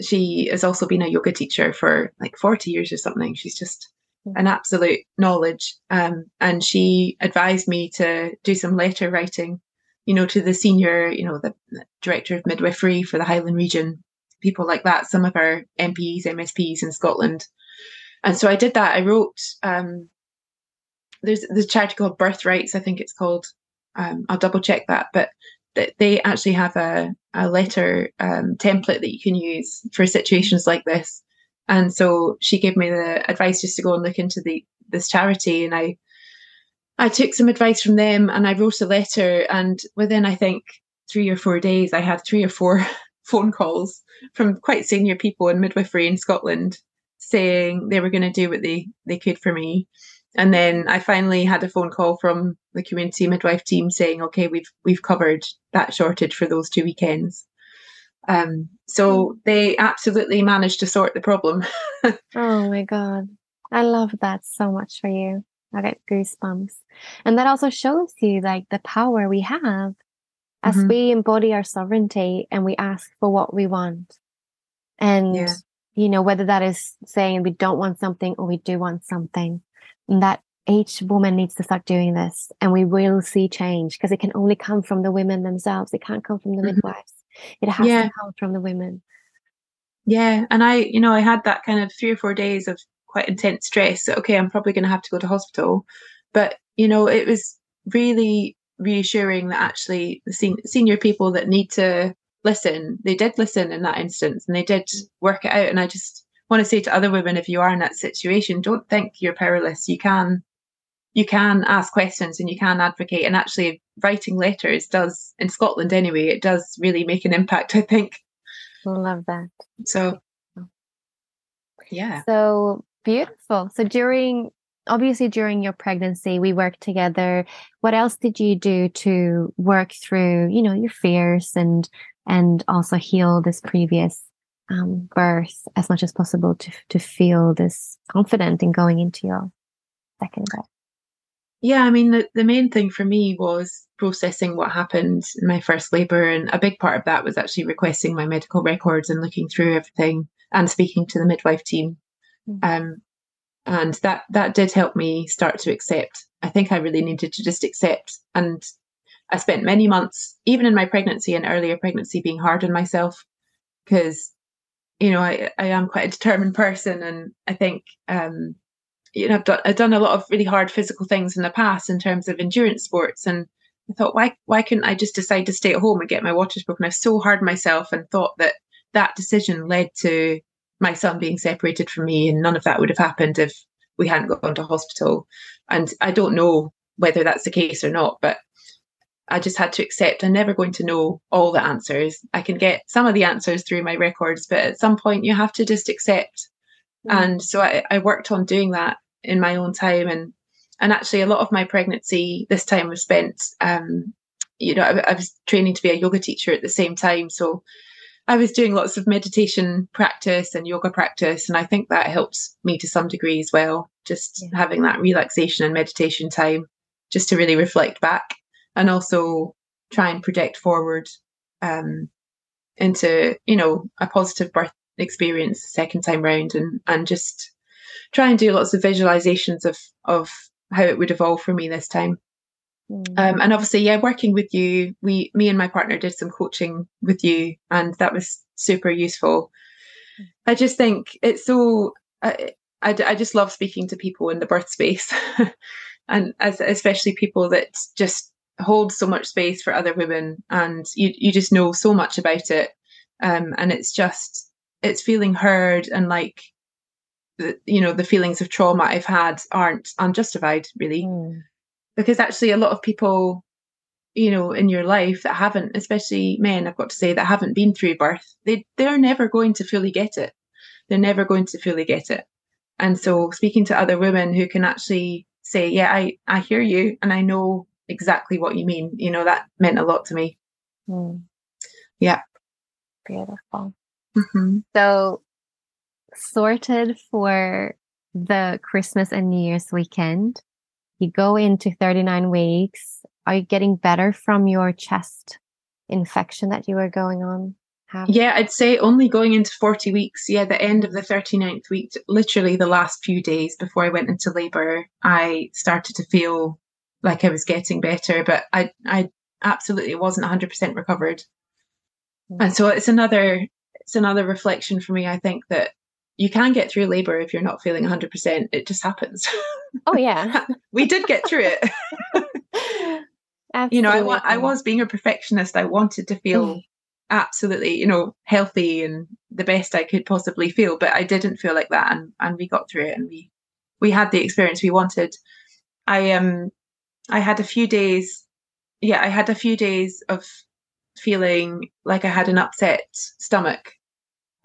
she has also been a yoga teacher for like forty years or something. She's just an absolute knowledge. Um, and she advised me to do some letter writing, you know, to the senior, you know, the, director of midwifery for the Highland region, people like that, some of our MPs, MSPs in Scotland. And so I did that. I wrote, um, there's the charity called Birthrights, I think it's called. Um, I'll double check that, but they actually have a, a letter um, template that you can use for situations like this. And so she gave me the advice just to go and look into the this charity, and I I took some advice from them, and I wrote a letter. And within I think three or four days, I had three or four *laughs* phone calls from quite senior people in midwifery in Scotland saying they were going to do what they they could for me. And then I finally had a phone call from the community midwife team saying, "Okay, we've we've covered that shortage for those two weekends." Um, so hmm. they absolutely managed to sort the problem. *laughs* oh my God. I love that so much for you. I get goosebumps. And that also shows you like the power we have as mm-hmm. we embody our sovereignty and we ask for what we want. And, yeah. you know, whether that is saying we don't want something or we do want something, and that each woman needs to start doing this and we will see change because it can only come from the women themselves. It can't come from the mm-hmm. midwives. It has yeah. to come from the women. Yeah. And I, you know, I had that kind of three or four days of quite intense stress. Okay, I'm probably going to have to go to hospital. But, you know, it was really reassuring that actually the sen- senior people that need to listen, they did listen in that instance and they did work it out. And I just want to say to other women, if you are in that situation, don't think you're powerless. You can you can ask questions and you can advocate and actually writing letters does in Scotland anyway it does really make an impact I think. Love that. So yeah. So beautiful. So during obviously during your pregnancy we worked together. What else did you do to work through you know your fears and and also heal this previous um, birth as much as possible to to feel this confident in going into your second birth yeah, I mean, the, the main thing for me was processing what happened in my first labour. And a big part of that was actually requesting my medical records and looking through everything and speaking to the midwife team. Mm-hmm. Um, and that, that did help me start to accept. I think I really needed to just accept. And I spent many months, even in my pregnancy and earlier pregnancy, being hard on myself because, you know, I, I am quite a determined person. And I think, um, you know, I've done, I've done a lot of really hard physical things in the past in terms of endurance sports. And I thought, why, why couldn't I just decide to stay at home and get my waters broken? I was so hard myself and thought that that decision led to my son being separated from me. And none of that would have happened if we hadn't gone to hospital. And I don't know whether that's the case or not, but I just had to accept I'm never going to know all the answers. I can get some of the answers through my records, but at some point you have to just accept. Mm. And so I, I worked on doing that in my own time. And and actually a lot of my pregnancy this time was spent um, you know I, I, was training to be a yoga teacher at the same time. So i was doing lots of meditation practice and yoga practice. And i think that helps me to some degree as well just yeah. having that relaxation and meditation time just to really reflect back and also try and project forward um, into you know a positive birth experience second time round and and just try and do lots of visualizations of of how it would evolve for me this time. Mm. Um, and obviously, yeah, working with you, we, me and my partner did some coaching with you, and that was super useful. Mm. I just think it's so. I, I, I just love speaking to people in the birth space, *laughs* and as especially people that just hold so much space for other women, and you you just know so much about it, um, and it's just it's feeling heard and like the, you know the feelings of trauma I've had aren't unjustified really mm. because actually a lot of people you know in your life that haven't especially men I've got to say that haven't been through birth they they're never going to fully get it they're never going to fully get it and so speaking to other women who can actually say yeah I I hear you and I know exactly what you mean you know that meant a lot to me mm. yeah beautiful mm-hmm. so sorted for the Christmas and New Year's weekend. You go into 39 weeks. Are you getting better from your chest infection that you were going on? Have? Yeah, I'd say only going into 40 weeks. Yeah, the end of the 39th week, literally the last few days before I went into labor, I started to feel like I was getting better, but I, I absolutely wasn't 100% recovered. Mm. And so it's another, it's another reflection for me. I think that you can get through labor if you're not feeling 100%. It just happens. *laughs* Oh, yeah. *laughs* we did get through it. *laughs* you know, I, wa- I was being a perfectionist. I wanted to feel mm. absolutely, you know, healthy and the best I could possibly feel, but I didn't feel like that. And, and we got through it and we, we had the experience we wanted. I, um, I had a few days, yeah, I had a few days of feeling like I had an upset stomach.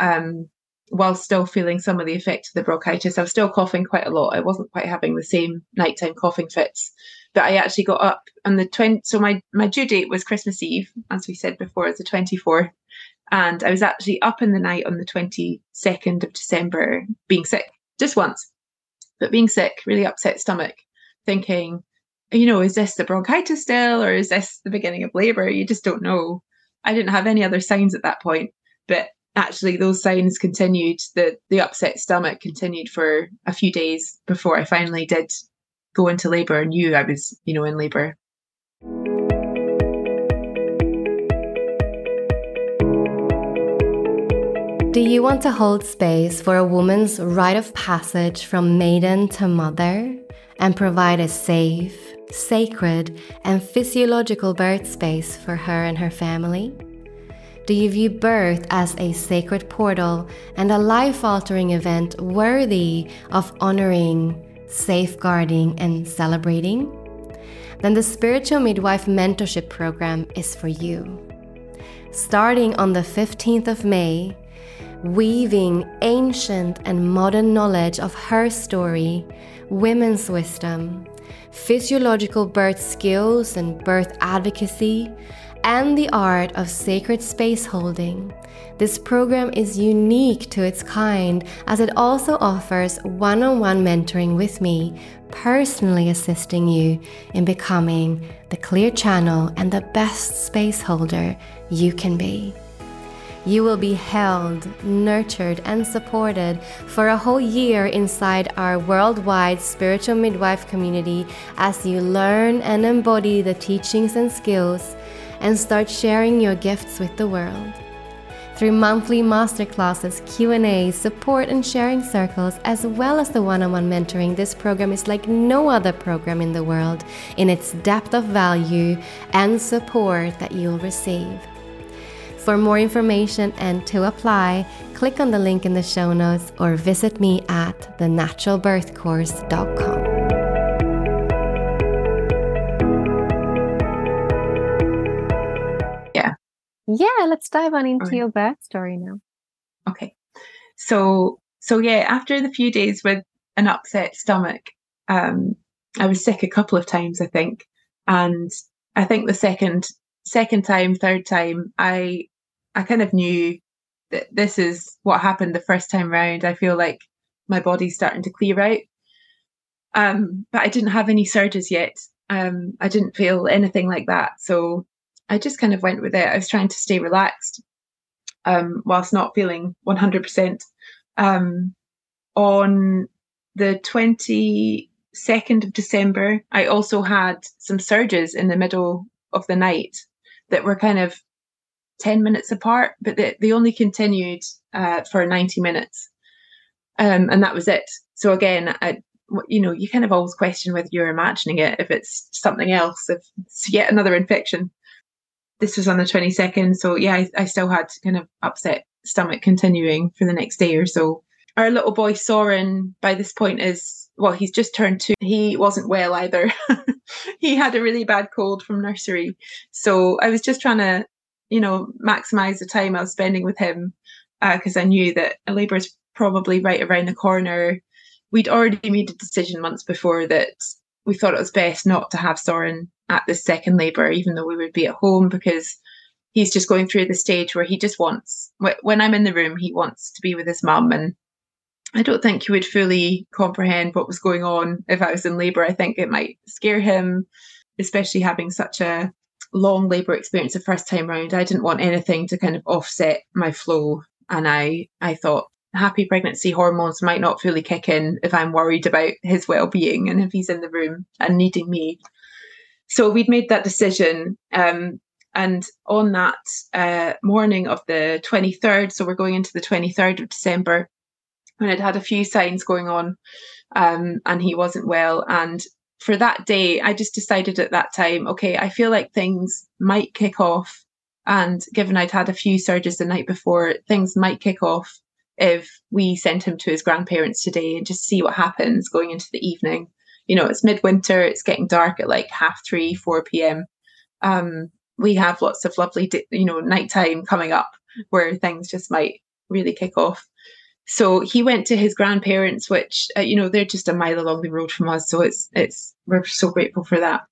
Um, while still feeling some of the effects of the bronchitis. I was still coughing quite a lot. I wasn't quite having the same nighttime coughing fits. But I actually got up on the 20, so my, my due date was Christmas Eve, as we said before, it's the 24th. And I was actually up in the night on the 22nd of December being sick, just once, but being sick, really upset stomach, thinking, you know, is this the bronchitis still or is this the beginning of labor? You just don't know. I didn't have any other signs at that point, but actually those signs continued the the upset stomach continued for a few days before i finally did go into labor and knew i was you know in labor do you want to hold space for a woman's rite of passage from maiden to mother and provide a safe sacred and physiological birth space for her and her family do you view birth as a sacred portal and a life altering event worthy of honoring, safeguarding, and celebrating? Then the Spiritual Midwife Mentorship Program is for you. Starting on the 15th of May, weaving ancient and modern knowledge of her story, women's wisdom, physiological birth skills and birth advocacy, and the art of sacred space holding. This program is unique to its kind as it also offers one on one mentoring with me, personally assisting you in becoming the clear channel and the best space holder you can be. You will be held, nurtured, and supported for a whole year inside our worldwide spiritual midwife community as you learn and embody the teachings and skills and start sharing your gifts with the world. Through monthly masterclasses, Q&A, support and sharing circles, as well as the one-on-one mentoring, this program is like no other program in the world in its depth of value and support that you'll receive. For more information and to apply, click on the link in the show notes or visit me at thenaturalbirthcourse.com. Yeah, let's dive on into Okay. your birth story now. Okay. So so yeah, after the few days with an upset stomach, um, I was sick a couple of times, I think. And I think the second second time, third time, I I kind of knew that this is what happened the first time round. I feel like my body's starting to clear out. Um, but I didn't have any surges yet. Um, I didn't feel anything like that. So I just kind of went with it. I was trying to stay relaxed um, whilst not feeling 100%. Um, on the 22nd of December, I also had some surges in the middle of the night that were kind of 10 minutes apart, but they, they only continued uh, for 90 minutes. Um, and that was it. So again, I, you know, you kind of always question whether you're imagining it, if it's something else, if it's yet another infection. This was on the 22nd. So yeah, I, I still had kind of upset stomach continuing for the next day or so. Our little boy Soren, by this point, is well, he's just turned two. He wasn't well either. *laughs* he had a really bad cold from nursery. So I was just trying to, you know, maximize the time I was spending with him uh, because I knew that a labour is probably right around the corner. We'd already made a decision months before that we thought it was best not to have Soren at the second labour, even though we would be at home because he's just going through the stage where he just wants, when I'm in the room, he wants to be with his mum. And I don't think he would fully comprehend what was going on if I was in labour. I think it might scare him, especially having such a long labour experience the first time round. I didn't want anything to kind of offset my flow. And I, I thought happy pregnancy hormones might not fully kick in if I'm worried about his well-being and if he's in the room and needing me. So we'd made that decision. Um, and on that uh, morning of the 23rd, so we're going into the 23rd of December, when I'd had a few signs going on um, and he wasn't well. And for that day, I just decided at that time, okay, I feel like things might kick off. And given I'd had a few surges the night before, things might kick off if we sent him to his grandparents today and just see what happens going into the evening. You know, it's midwinter, it's getting dark at like half three, 4 p.m. Um, we have lots of lovely, you know, nighttime coming up where things just might really kick off. So he went to his grandparents, which uh, you know they're just a mile along the road from us. So it's it's we're so grateful for that.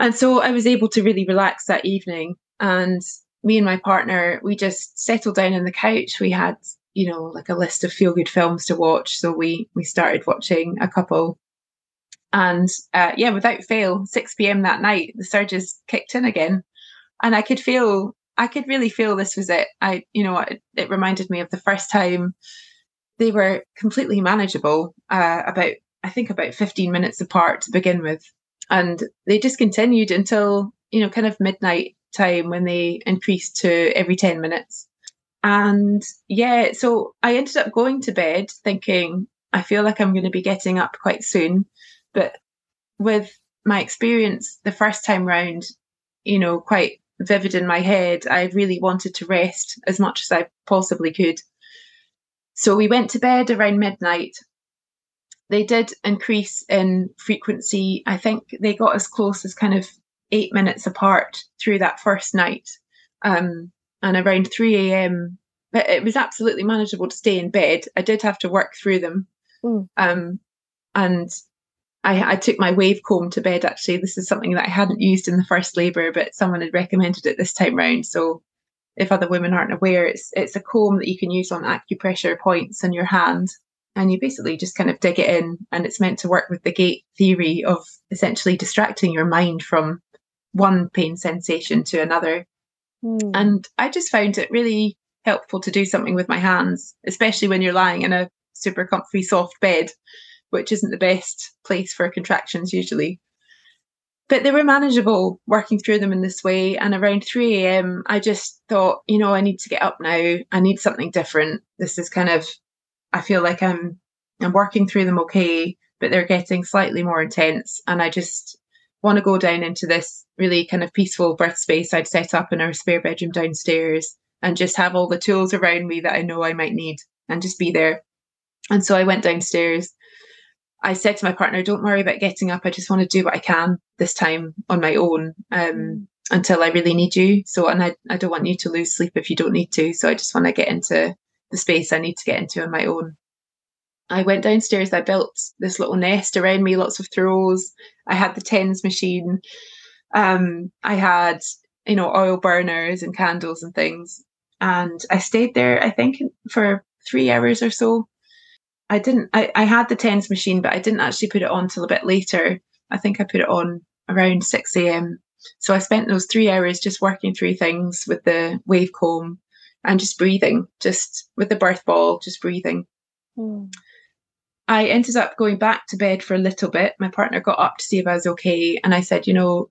And so I was able to really relax that evening. And me and my partner, we just settled down on the couch. We had you know like a list of feel good films to watch. So we we started watching a couple. And uh, yeah, without fail, 6 p.m. that night, the surges kicked in again, and I could feel I could really feel this was it. I, you know, it, it reminded me of the first time they were completely manageable. Uh, about I think about 15 minutes apart to begin with, and they just continued until you know kind of midnight time when they increased to every 10 minutes. And yeah, so I ended up going to bed thinking I feel like I'm going to be getting up quite soon, but with my experience the first time round, you know, quite vivid in my head. I really wanted to rest as much as I possibly could. So we went to bed around midnight. They did increase in frequency. I think they got as close as kind of eight minutes apart through that first night. Um, and around 3 a.m., but it was absolutely manageable to stay in bed. I did have to work through them. Mm. Um, and I, I took my wave comb to bed actually. This is something that I hadn't used in the first labour, but someone had recommended it this time round. So if other women aren't aware, it's it's a comb that you can use on acupressure points in your hand. And you basically just kind of dig it in and it's meant to work with the gate theory of essentially distracting your mind from one pain sensation to another. Mm. And I just found it really helpful to do something with my hands, especially when you're lying in a super comfy, soft bed, which isn't the best place for contractions usually. But they were manageable working through them in this way. And around 3 a.m., I just thought, you know, I need to get up now. I need something different. This is kind of, I feel like I'm, I'm working through them okay, but they're getting slightly more intense. And I just want to go down into this really kind of peaceful birth space I'd set up in our spare bedroom downstairs and just have all the tools around me that I know I might need and just be there. And so I went downstairs. I said to my partner, don't worry about getting up. I just want to do what I can this time on my own. Um, until I really need you. So, and I, I don't want you to lose sleep if you don't need to. So I just want to get into the space I need to get into on my own. I went downstairs, I built this little nest around me, lots of throws. I had the tens machine. Um, I had, you know, oil burners and candles and things. And I stayed there, I think, for three hours or so. I didn't, I, I had the tens machine, but I didn't actually put it on till a bit later. I think I put it on around 6 a.m. So I spent those three hours just working through things with the wave comb and just breathing, just with the birth ball, just breathing. Mm. I ended up going back to bed for a little bit. My partner got up to see if I was okay. And I said, you know,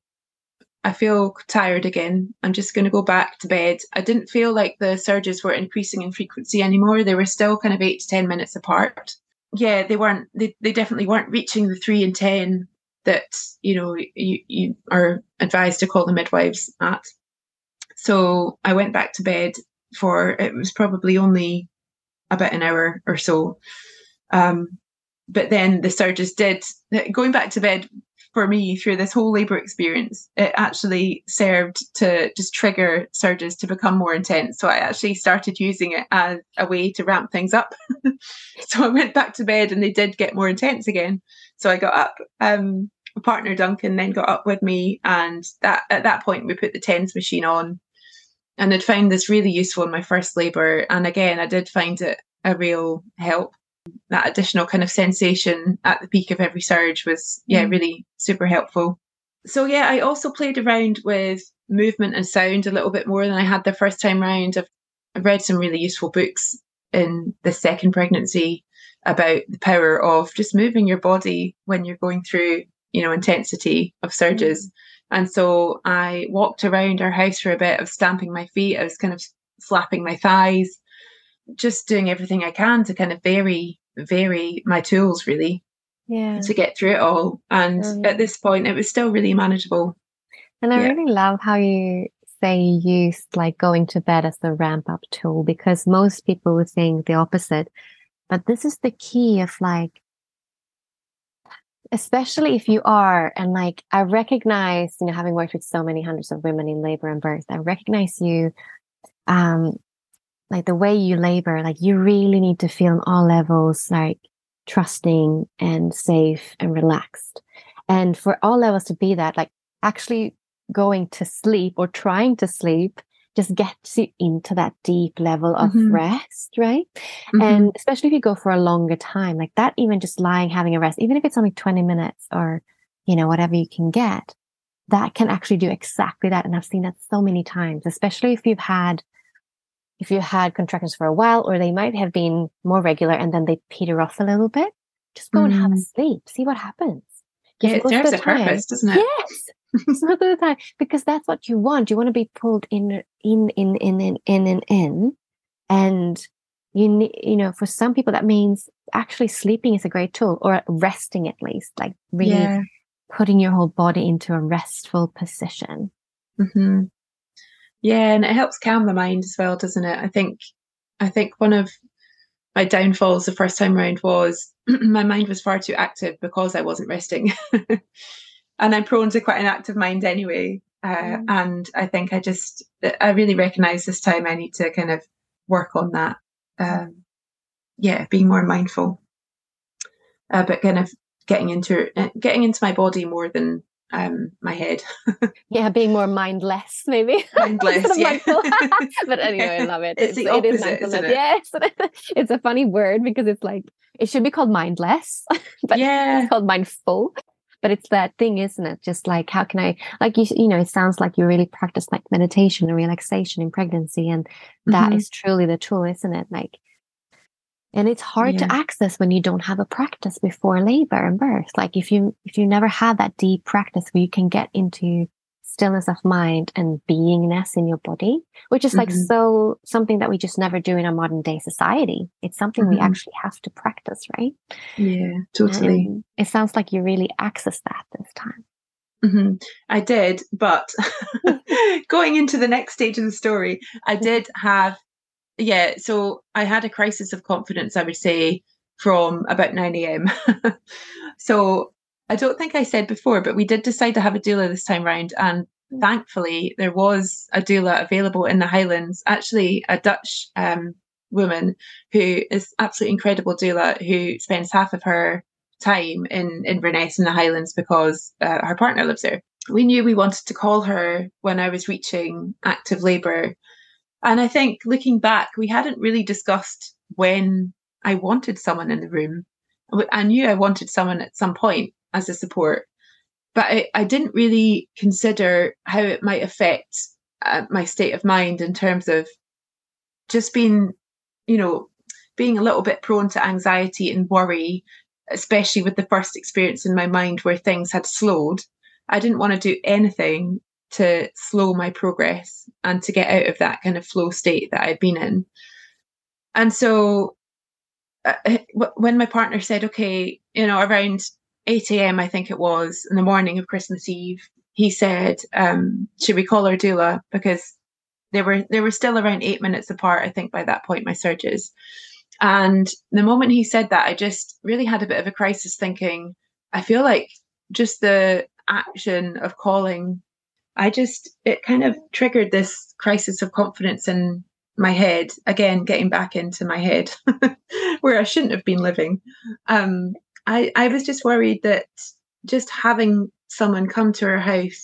I feel tired again. I'm just going to go back to bed. I didn't feel like the surges were increasing in frequency anymore. They were still kind of eight to 10 minutes apart. Yeah, they weren't, they, they definitely weren't reaching the three and 10 that, you know, you, you are advised to call the midwives at. So I went back to bed for, it was probably only about an hour or so. Um, but then the surges did going back to bed for me through this whole labor experience it actually served to just trigger surges to become more intense. So i actually started using it as a way to ramp things up. *laughs* So i went back to bed and they did get more intense again. So i got up um partner duncan then got up with me and that at that point we put the tens machine on and i'd found this really useful in my first labor. And again i did find it a real help that additional kind of sensation at the peak of every surge was yeah mm. really super helpful. So yeah i also played around with movement and sound a little bit more than i had the first time round. I've, I've read some really useful books in the second pregnancy about the power of just moving your body when you're going through you know intensity of surges. Mm. and so i walked around our house for a bit of stamping my feet. I was kind of slapping my thighs just doing everything I can to kind of vary vary my tools really. Yeah. To get through it all. And mm. at this point it was still really manageable. And I yeah. really love how you say you used like going to bed as the ramp up tool because most people would think the opposite. But this is the key of like especially if you are and like i recognize you know having worked with so many hundreds of women in labor and birth i recognize you um like the way you labor, like you really need to feel on all levels, like trusting and safe and relaxed. And for all levels to be that, like actually going to sleep or trying to sleep just gets you into that deep level of mm-hmm. rest, right? Mm-hmm. And especially if you go for a longer time, like that, even just lying, having a rest, even if it's only 20 minutes or, you know, whatever you can get, that can actually do exactly that. And I've seen that so many times, especially if you've had if you had contractions for a while, or they might have been more regular and then they peter off a little bit, just go mm. and have a mm. sleep, see what happens. Yeah, it serves a purpose, doesn't it? Yes. the time, because that's what you want. You want to be pulled in, in, in, in, in, in, in, in. And you need, you know, for some people, that means actually sleeping is a great tool or resting at least, like really yeah. putting your whole body into a restful position. Mm-hmm. Yeah, and it helps calm the mind as well, doesn't it? I think I think one of my downfalls the first time around was *clears throat* my mind was far too active because I wasn't resting. *laughs* and I'm prone to quite an active mind anyway. Uh, mm. And I think I just, I really recognize this time I need to kind of work on that. Um, yeah, being more mindful, uh, but kind of getting into getting into my body more than um, my head. *laughs* yeah, being more mindless, maybe. *laughs* Mindless, yeah. *laughs* but anyway, I love it. It's, it's the opposite, it is mindfulness. Isn't it? Yes, it's a funny word because it's like it should be called mindless, but yeah. it's called mindful. But it's that thing, isn't it? Just like how can I, like you, you know, it sounds like you really practice like meditation and relaxation in pregnancy, and that mm-hmm. is truly the tool, isn't it? Like and it's hard yeah. to access when you don't have a practice before labor and birth like if you if you never had that deep practice where you can get into stillness of mind and beingness in your body which is like mm-hmm. so something that we just never do in our modern day society it's something mm-hmm. we actually have to practice right yeah totally and it sounds like you really access that this time Mm-hmm. I did, but *laughs* *laughs* going into the next stage of the story, I did have yeah, so I had a crisis of confidence, I would say, from about 9 a.m. *laughs* so I don't think I said before, but we did decide to have a doula this time round. And thankfully, there was a doula available in the Highlands, actually, a Dutch um, woman who is absolutely incredible doula who spends half of her time in Inverness in the Highlands because uh, her partner lives there. We knew we wanted to call her when I was reaching active labour. And I think looking back, we hadn't really discussed when I wanted someone in the room. I knew I wanted someone at some point as a support, but I, I didn't really consider how it might affect uh, my state of mind in terms of just being, you know, being a little bit prone to anxiety and worry, especially with the first experience in my mind where things had slowed. I didn't want to do anything to slow my progress and to get out of that kind of flow state that I'd been in. And so uh, when my partner said, okay, you know, around 8 a.m., I think it was, in the morning of Christmas Eve, he said, um, should we call our doula? Because they were they were still around eight minutes apart, I think, by that point, my surges. And the moment he said that, I just really had a bit of a crisis thinking, I feel like just the action of calling, I just, it kind of triggered this crisis of confidence in my head again getting back into my head *laughs* where i shouldn't have been living. Um, I, I was just worried that just having someone come to our house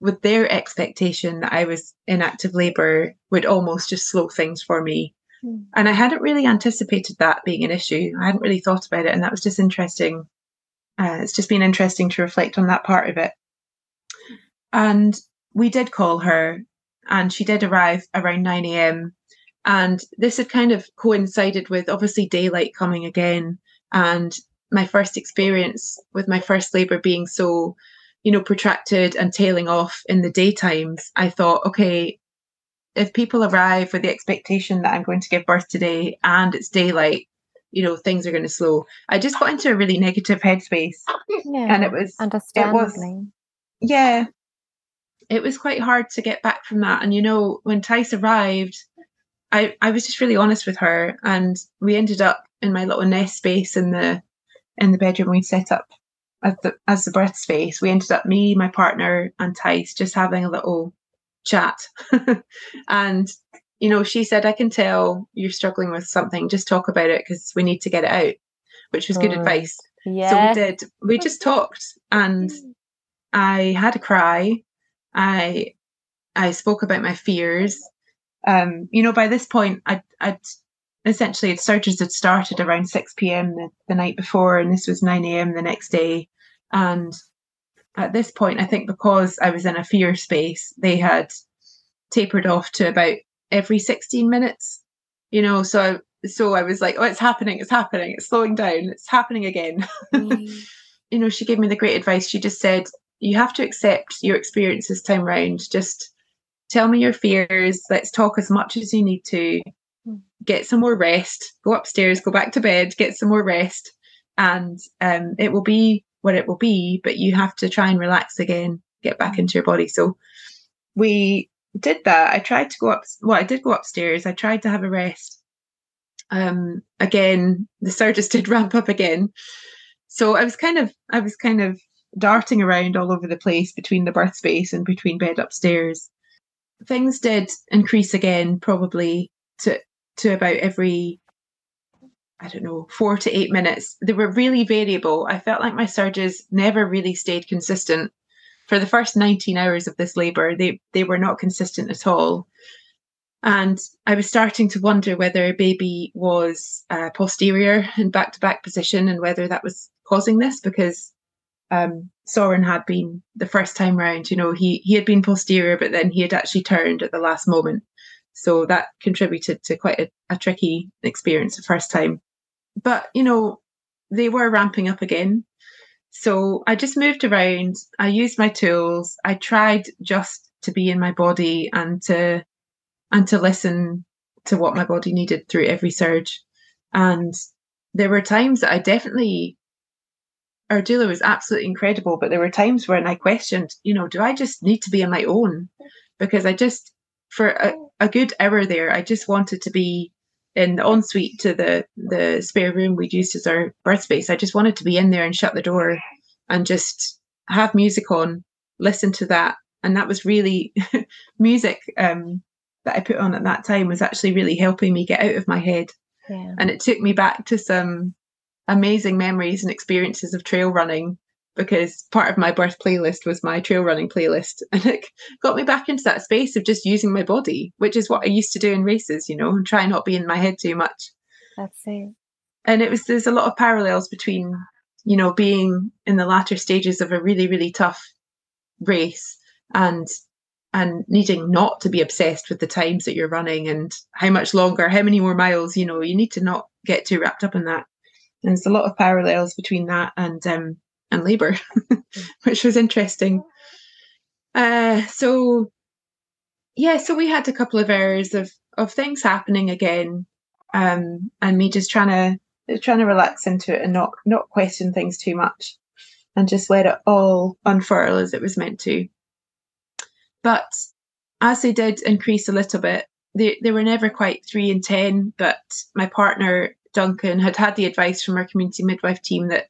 with their expectation that i was in active labor would almost just slow things for me. Mm. and i hadn't really anticipated that being an issue. I hadn't really thought about it and that was just interesting. Uh, it's just been interesting to reflect on that part of it and we did call her and she did arrive around 9 a.m. And this had kind of coincided with obviously daylight coming again and my first experience with my first labour being so, you know, protracted and tailing off in the daytimes. I thought, okay, if people arrive with the expectation that I'm going to give birth today and it's daylight, you know, things are going to slow. I just got into a really negative headspace. *laughs* Yeah, and it was understandably. It was, yeah, it was quite hard to get back from that. And you know, when Tice arrived, I, I was just really honest with her and we ended up in my little nest space in the in the bedroom we set up as the as the birth space. We ended up me, my partner, and Tice just having a little chat. *laughs* and you know, she said, I can tell you're struggling with something, just talk about it because we need to get it out, which was good mm. advice. Yeah. So we did. We just talked and *laughs* I had a cry I I spoke about my fears. Um, you know, by this point, I'd, I'd essentially surges had started around 6 p.m. The, the night before, and this was 9 a.m. the next day. And at this point, I think because I was in a fear space, they had tapered off to about every 16 minutes. You know, so so I was like, oh, it's happening, it's happening, it's slowing down, it's happening again. *laughs* Mm. you know, she gave me the great advice. She just said, you have to accept your experience this time round. Just tell me your fears. Let's talk as much as you need to. Get some more rest. Go upstairs. Go back to bed. Get some more rest, and um, it will be what it will be. But you have to try and relax again. Get back into your body. So we did that. I tried to go up. Well, I did go upstairs. I tried to have a rest. Um, again, the surges *laughs* did ramp up again. So I was kind of, I was kind of darting around all over the place between the birth space and between bed upstairs. Things did increase again, probably to to about every I don't know, four to eight minutes. They were really variable. I felt like my surges never really stayed consistent. For the first 19 hours of this labour, they, they were not consistent at all. And I was starting to wonder whether baby was uh, posterior in back to back position and whether that was causing this because um, Soren had been the first time round. You know, he he had been posterior, but then he had actually turned at the last moment. So that contributed to quite a, a tricky experience the first time. But you know, they were ramping up again. So I just moved around. I used my tools. I tried just to be in my body and to and to listen to what my body needed through every surge. And there were times that I definitely our doula was absolutely incredible, but there were times when I questioned, you know, do I just need to be on my own? Because I just, for a, a good hour there, I just wanted to be in the ensuite to the the spare room we'd used as our birth space. I just wanted to be in there and shut the door and just have music on, listen to that, and that was really *laughs* music um, that I put on at that time was actually really helping me get out of my head. Yeah. And it took me back to some amazing memories and experiences of trail running because part of my birth playlist was my trail running playlist. *laughs* And it got me back into that space of just using my body which is what i used to do in races you know and try not be in my head too much. That's it. and it was there's a lot of parallels between you know being in the latter stages of a really really tough race and and needing not to be obsessed with the times that you're running and how much longer how many more miles you know you need to not get too wrapped up in that and there's a lot of parallels between that and um and labor *laughs* which was interesting. Uh so yeah so we had a couple of hours of of things happening again um and me just trying to trying to relax into it and not not question things too much and just let it all unfurl as it was meant to. But as they did increase a little bit they, they were never quite three and ten but my partner duncan had had the advice from our community midwife team that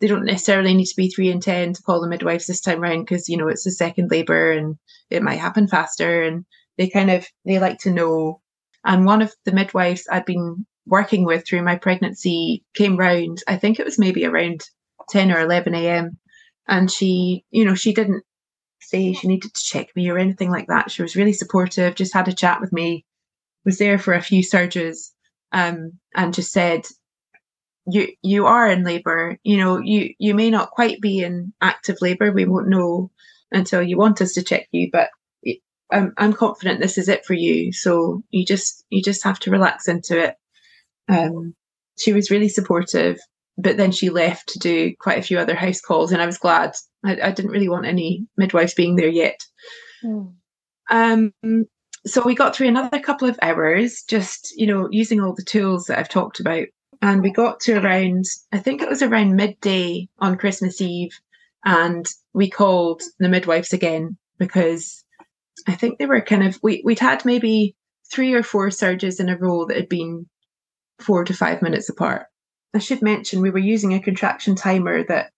they don't necessarily need to be three and ten to call the midwives this time around because you know it's a second labor and it might happen faster. And they kind of they like to know. And one of the midwives i'd been working with through my pregnancy came round i think it was maybe around 10 or 11 a.m and she you know she didn't say she needed to check me or anything like that. She was really supportive just had a chat with me was there for a few surges um, and just said you you are in labor you know you you may not quite be in active labor we won't know until you want us to check you but I'm, I'm confident this is it for you. So you just you just have to relax into it. Um, she was really supportive but then she left to do quite a few other house calls and i was glad. I, I didn't really want any midwives being there yet. Mm. um, so we got through another couple of hours just you know using all the tools that i've talked about. And we got to around i think it was around midday on christmas eve. And we called the midwives again because i think they were kind of we, we'd had maybe three or four surges in a row that had been four to five minutes apart. I should mention we were using a contraction timer that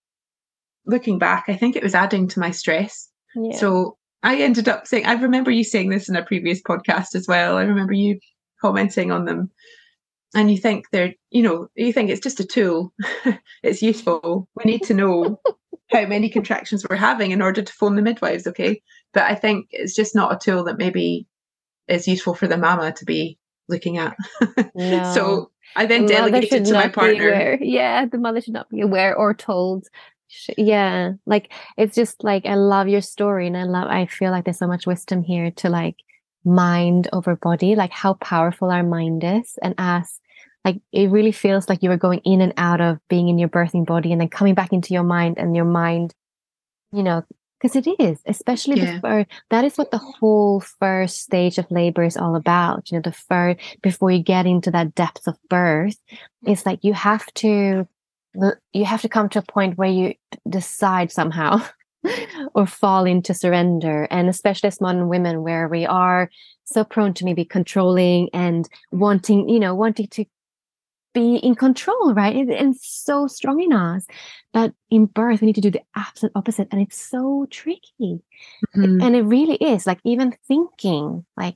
looking back i think it was adding to my stress. Yeah. so I ended up saying, I remember you saying this in a previous podcast as well. I remember you commenting on them. And you think they're, you know, you think it's just a tool. *laughs* it's useful. We need to know *laughs* how many contractions we're having in order to phone the midwives, okay? But I think it's just not a tool that maybe is useful for the mama to be looking at. *laughs* No. so I then The delegated to my partner. Yeah, the mother should not be aware or told. Yeah, like it's just like I love your story, and I love. I feel like there's so much wisdom here to like mind over body, like how powerful our mind is, and as like it really feels like you were going in and out of being in your birthing body, and then coming back into your mind, and your mind, you know, because it is, especially Yeah. before that is what the whole first stage of labor is all about. You know, the first before you get into that depth of birth, mm. it's like you have to you have to come to a point where you decide somehow *laughs* or fall into surrender. And especially as modern women where we are so prone to maybe controlling and wanting you know wanting to be in control right? And, and so strong in us. But in birth we need to do the absolute opposite and it's so tricky. Mhm. and it really is like even thinking like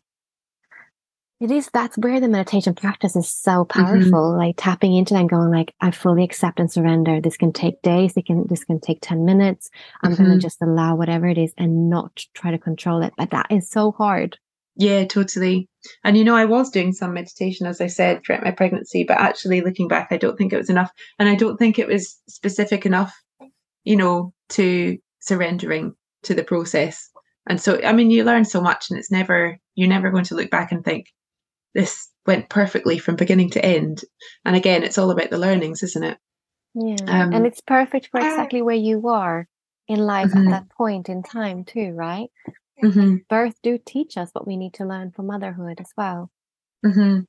it is that's where the meditation practice is so powerful like tapping into that and going like i fully accept and surrender this can take days it can this can take 10 minutes i'm going Mhm. to just allow whatever it is and not try to control it but that is so hard Yeah, totally. And you know, I was doing some meditation, as I said, throughout my pregnancy, but actually looking back, I don't think it was enough. And I don't think it was specific enough, you know, to surrendering to the process. And so, I mean, you learn so much, and it's never, you're never going to look back and think, this went perfectly from beginning to end. And again, it's all about the learnings, isn't it? yeah Um, and it's perfect for ah. exactly where you are in life Mhm. at that point in time too right hmm birth do teach us what we need to learn from motherhood as well hmm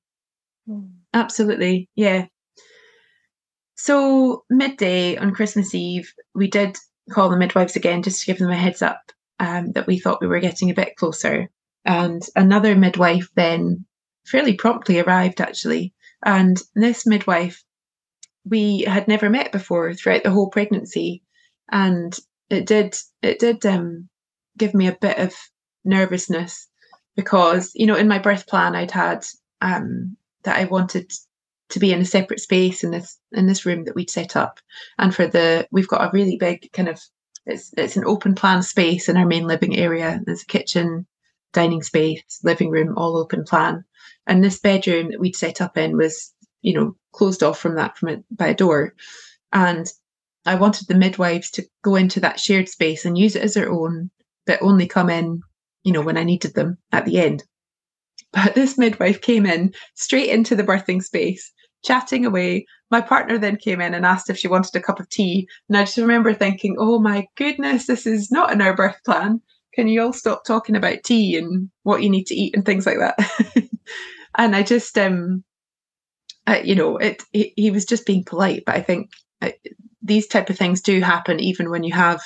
Mm. Absolutely, yeah. So midday on Christmas Eve, we did call the midwives again just to give them a heads up um, that we thought we were getting a bit closer. And another midwife then fairly promptly arrived actually. And this midwife we had never met before throughout the whole pregnancy. And it did it did um give me a bit of nervousness because you know in my birth plan I'd had um, that I wanted to be in a separate space in this in this room that we'd set up and for the we've got a really big kind of it's it's an open plan space in our main living area there's a kitchen dining space living room all open plan and this bedroom that we'd set up in was you know closed off from that from it by a door and i wanted the midwives to go into that shared space and use it as their own but only come in you know when i needed them at the end but this midwife came in straight into the birthing space chatting away. My partner then came in and asked if she wanted a cup of tea. And I just remember thinking, oh my goodness, this is not in our birth plan. Can you all stop talking about tea and what you need to eat and things like that? *laughs* and I just, um, I, you know, it, he, he, was just being polite. But I think I, these type of things do happen even when you have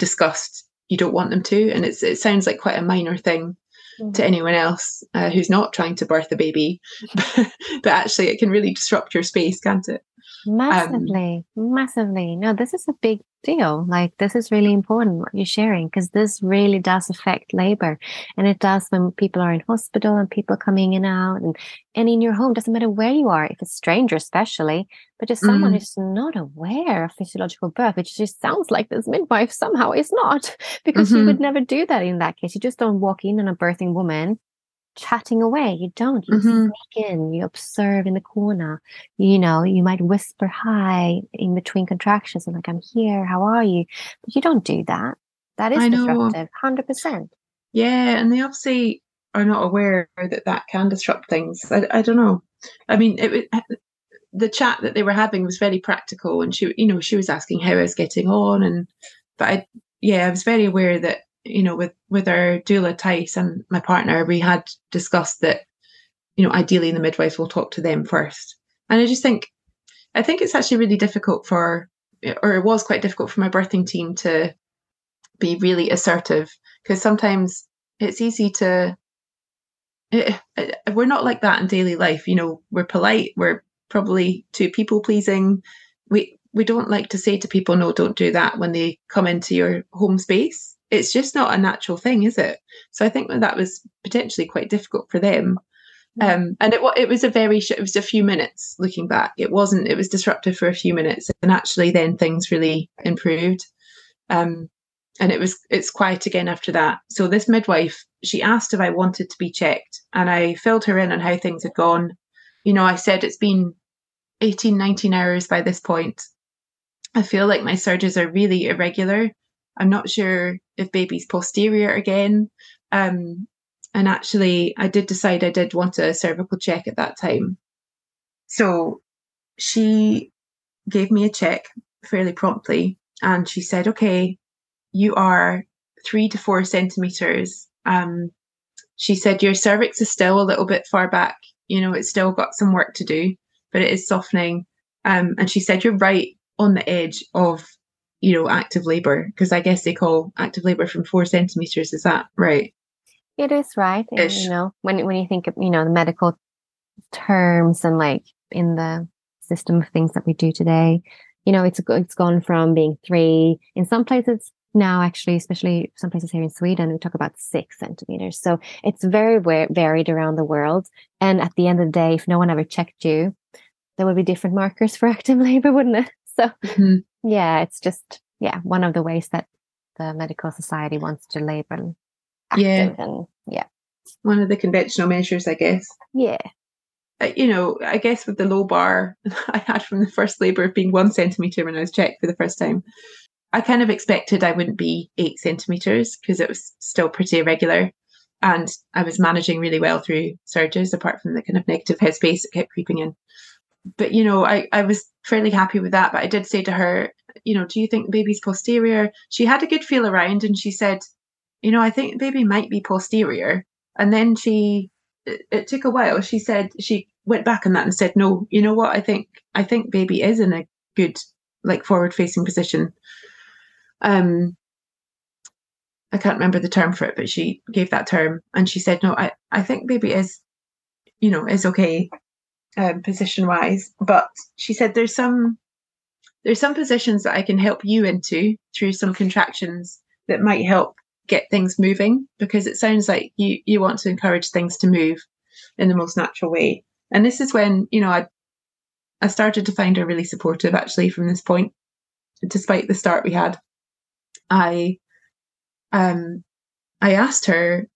discussed you don't want them to. And it's, it sounds like quite a minor thing mm-hmm. to anyone else uh, who's not trying to birth a baby. *laughs* but actually, it can really disrupt your space, can't it? Massively, um, massively. No, this is a big deal. Like, this is really important what you're sharing because this really does affect labor. And it does when people are in hospital and people coming in and out and, and in your home. Doesn't matter where you are, if it's stranger, especially, but just someone mm. who's not aware of physiological birth, which just sounds like this midwife somehow is not *laughs* because mm-hmm. you would never do that in that case. You just don't walk in on a birthing woman chatting away. You don't. You mm-hmm. sneak in, you observe in the corner. You know, you might whisper hi in between contractions and like, I'm here, how are you? But you don't do that. That is disruptive, 100%. Yeah. And they obviously are not aware that that can disrupt things. I, I don't know. I mean, it, the chat that they were having was very practical and she, you know, she was asking how I was getting on. And, but I, yeah, I was very aware that you know, with with our doula Tice and my partner, we had discussed that, you know, ideally the midwives will talk to them first. And I just think, I think it's actually really difficult for, or it was quite difficult for my birthing team to be really assertive because sometimes it's easy to. It, it, we're not like that in daily life, you know. We're polite. We're probably too people pleasing. We we don't like to say to people, "No, don't do that" when they come into your home space it's just not a natural thing, is it? So I think that that was potentially quite difficult for them. Um, and it it was a very it was a few minutes looking back. It wasn't it was disruptive for a few minutes, and actually then things really improved. Um, and it was it's quiet again after that. So this midwife she asked if I wanted to be checked, and I filled her in on how things had gone. You know, I said it's been 18, 19 hours by this point. I feel like my surges are really irregular. I'm not sure if baby's posterior again. Um, and actually, I did decide I did want a cervical check at that time. So she gave me a check fairly promptly and she said, okay, you are three to four centimeters. Um, she said, your cervix is still a little bit far back. You know, it's still got some work to do, but it is softening. Um, and she said, you're right on the edge of you know, active labour? Because I guess they call active labour from four centimetres. Is that right? It is right. And, you know, when when you think of you know the medical terms and like in the system of things that we do today, you know, it's it's gone from being three in some places now actually especially some places here in sweden we talk about six centimeters so it's very varied around the world and at the end of the day if no one ever checked you there would be different markers for *laughs* active labor wouldn't it so mm-hmm yeah, it's just yeah one of the ways that the medical society wants to label yeah. and yeah. One of the conventional measures i guess. Yeah. Uh, you know i guess with the low bar *laughs* i had from the first labor of being one centimeter when i was checked for the first time. I kind of expected i wouldn't be eight centimeters because it was still pretty irregular. And i was managing really well through surges apart from the kind of negative headspace that kept creeping in but you know, I, I was fairly happy with that. But I did say to her, you know, do you think baby's posterior? She had a good feel around and she said, you know, I think baby might be posterior. And then she, it, it took a while. She said, she went back on that and said, no, you know what? I think, I think baby is in a good, like forward facing position. Um, I can't remember the term for it, but she gave that term and she said, no, I, I think baby is, you know, is okay um, position wise. But she said there's some there's some positions that I can help you into through some contractions that might help get things moving because it sounds like you you want to encourage things to move in the most natural way. And this is when, you know, I I started to find her really supportive actually from this point, despite the start we had. I um I asked her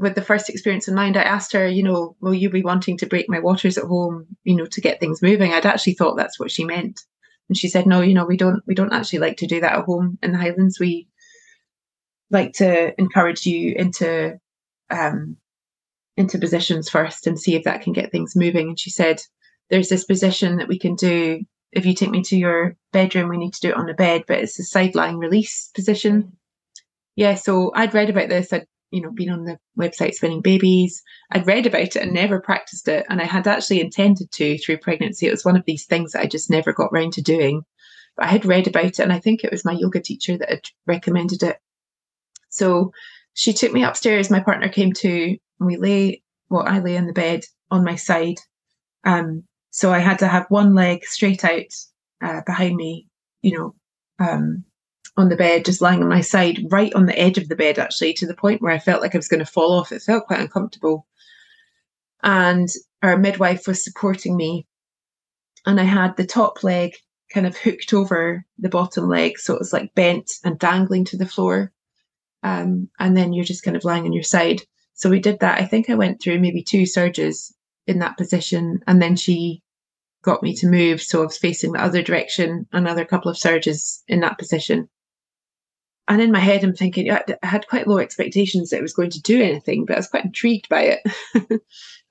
with the first experience in mind, I asked her, you know, will you be wanting to break my waters at home, you know, to get things moving? I'd actually thought that's what she meant. And she said, no, you know, we don't we don't actually like to do that at home in the Highlands. We like to encourage you into um into positions first and see if that can get things moving. And she said, there's this position that we can do. If you take me to your bedroom, we need to do it on the bed, but it's a side lying release position. Yeah, so I'd read about this. I'd you know, been on the website Spinning Babies. I'd read about it and never practiced it. And I had actually intended to through pregnancy. It was one of these things that I just never got round to doing. But I had read about it and I think it was my yoga teacher that had recommended it. So she took me upstairs. My partner came too. And we lay, well, I lay in the bed on my side. Um, so I had to have one leg straight out uh, behind me, you know, um, on the bed, just lying on my side, right on the edge of the bed, actually, to the point where I felt like I was going to fall off. It felt quite uncomfortable. And our midwife was supporting me. And I had the top leg kind of hooked over the bottom leg. So it was like bent and dangling to the floor. Um, and then you're just kind of lying on your side. So we did that. I think I went through maybe two surges in that position. And then she got me to move. So I was facing the other direction, another couple of surges in that position. And in my head, I'm thinking, I had quite low expectations that it was going to do anything, but I was quite intrigued by it. *laughs*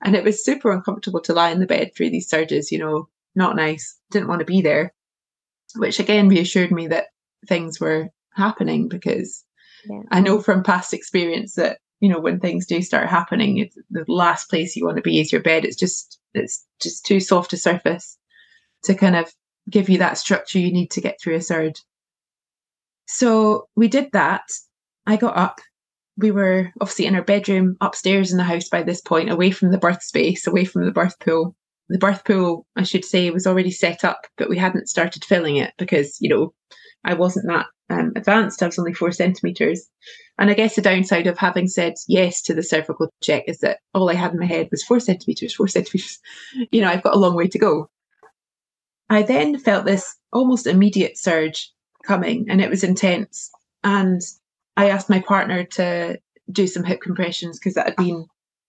and it was super uncomfortable to lie in the bed through these surges, you know, not nice. Didn't want to be there, which again reassured me that things were happening because yeah. I know from past experience that, you know, when things do start happening, it's the last place you want to be is your bed. It's just, it's just too soft a surface to kind of give you that structure you need to get through a surge. So we did that. I got up. We were obviously in our bedroom upstairs in the house by this point, away from the birth space, away from the birth pool. The birth pool, I should say, was already set up, but we hadn't started filling it because, you know, I wasn't that um, advanced. I was only four centimeters. And I guess the downside of having said yes to the cervical check is that all I had in my head was four centimeters, four centimeters. You know, I've got a long way to go. I then felt this almost immediate surge coming and it was intense. And I asked my partner to do some hip compressions because that had been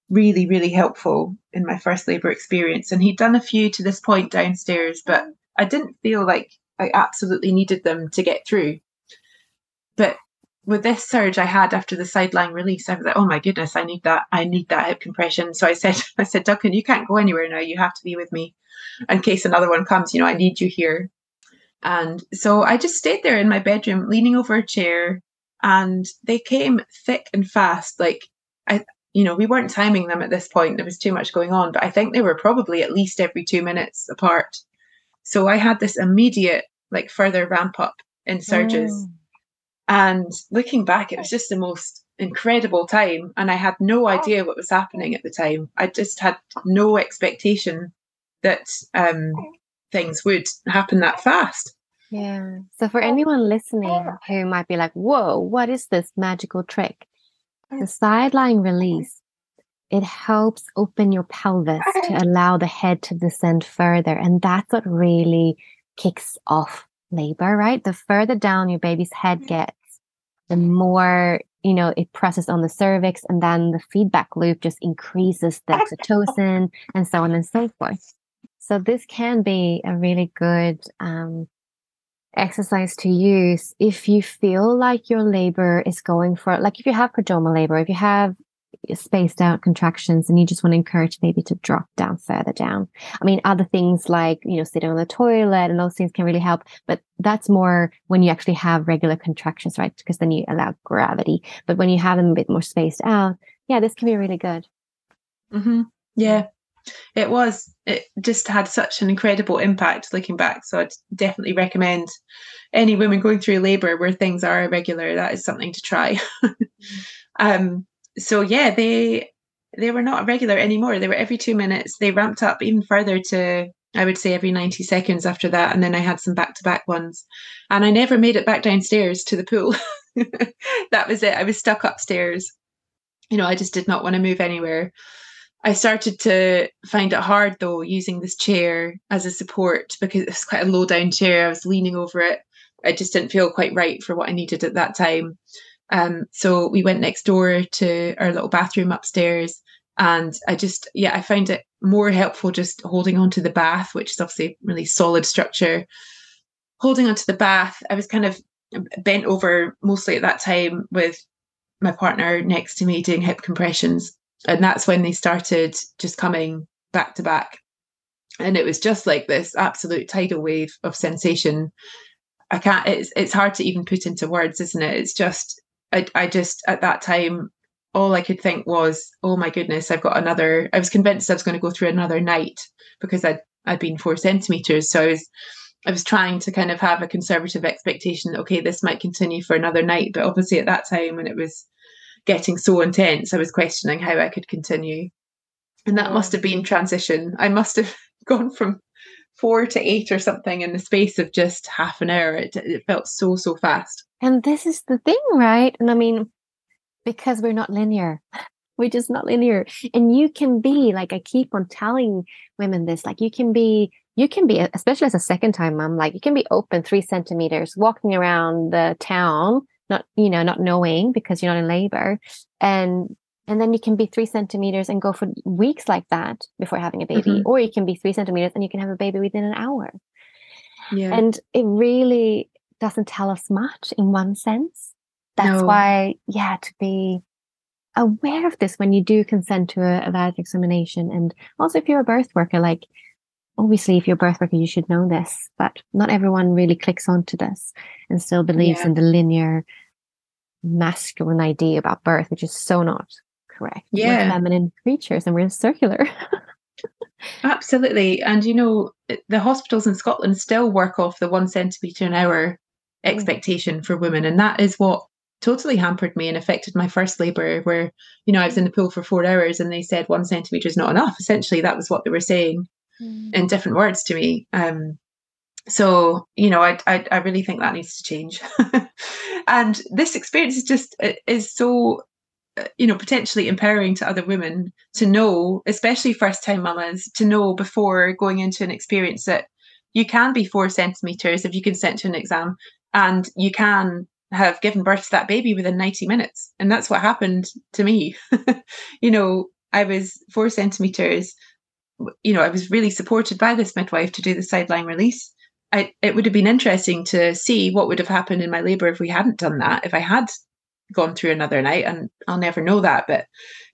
really, really helpful in my first labour experience. And he'd done a few to this point downstairs, but I didn't feel like I absolutely needed them to get through. But with this surge I had after the side lying release, I was like, oh my goodness, I need that. I need that hip compression. So I said, *laughs* I said, Duncan, you can't go anywhere now. You have to be with me in case another one comes. You know, I need you here. And so I just stayed there in my bedroom, leaning over a chair, and they came thick and fast. Like I, you know, we weren't timing them at this point. There was too much going on, but I think they were probably at least every two minutes apart. So I had this immediate, like, further ramp up in surges. Mm. And looking back, it was just the most incredible time. And I had no idea what was happening at the time. I just had no expectation that um, things would happen that fast. Yeah. So for anyone listening who might be like, whoa, what is this magical trick? The side lying release, it helps open your pelvis to allow the head to descend further. And that's what really kicks off labor, right? The further down your baby's head gets, the more, you know, it presses on the cervix and then the feedback loop just increases the *laughs* oxytocin and so on and so forth. So this can be a really good um, exercise to use if you feel like your labor is going for, like if you have prodromal labor, if you have spaced out contractions and you just want to encourage maybe to drop down further down. I mean, other things like, you know, sitting on the toilet and those things can really help, but that's more when you actually have regular contractions, right? Because then you allow gravity. But when you have them a bit more spaced out, yeah, this can be really good. Mm-hmm. Yeah it was it just had such an incredible impact looking back so i'd definitely recommend any women going through labor where things are irregular that is something to try *laughs* um so yeah they they were not regular anymore they were every two minutes they ramped up even further to i would say every 90 seconds after that and then i had some back-to-back ones and i never made it back downstairs to the pool *laughs* that was it. I was stuck upstairs. You know, I just did not want to move anywhere. I started to find it hard though, using this chair as a support because it's quite a low down chair. I was leaning over it. I just didn't feel quite right for what I needed at that time. Um, so we went next door to our little bathroom upstairs. And I just, yeah, I found it more helpful just holding on to the bath, which is obviously a really solid structure. Holding onto the bath, I was kind of bent over mostly at that time with my partner next to me doing hip compressions and that's when they started just coming back to back. And it was just like this absolute tidal wave of sensation. I can't it's it's hard to even put into words isn't it? It's just i i just at that time all i could think was oh my goodness i've got another i was convinced i was going to go through another night because i'd i'd been four centimeters. So i was i was trying to kind of have a conservative expectation that okay this might continue for another night. But obviously at that time when it was getting so intense, I was questioning how I could continue. And that must have been transition. I must have *laughs* gone from four to eight or something in the space of just half an hour. It, it felt so, so fast. And this is the thing, right? And I mean, because we're not linear, *laughs* we're just not linear. And you can be, like, I keep on telling women this, like, you can be you can be, especially as a second time mom, like you can be open three centimeters, walking around the town not you know not knowing because you're not in labor and and then you can be three centimeters and go for weeks like that before having a baby mm-hmm. or you can be three centimeters and you can have a baby within an hour yeah. and it really doesn't tell us much in one sense that's no. why yeah to be aware of this when you do consent to a, a vaginal examination and also if you're a birth worker like obviously if you're a birth worker you should know this but not everyone really clicks onto this and still believes yeah. in the linear masculine idea about birth, which is so not correct. Yeah. We're feminine creatures and we're circular. *laughs* Absolutely. And you know, the hospitals in Scotland still work off the one centimetre an hour mm. expectation for women. And that is what totally hampered me and affected my first labour, where, you know, I was in the pool for four hours and they said one centimetre is not enough. *laughs* Essentially, that was what they were saying mm. in different words to me. Um, so you know I, I, I really think that needs to change. *laughs* And this experience is just is so uh, you know potentially empowering to other women to know especially first time mamas to know before going into an experience that you can be four centimeters if you consent to an exam and you can have given birth to that baby within 90 minutes. And that's what happened to me. *laughs* You know i was four centimeters you know i was really supported by this midwife to do the side lying release I, it would have been interesting to see what would have happened in my labour if we hadn't done that, if I had gone through another night, and I'll never know that, but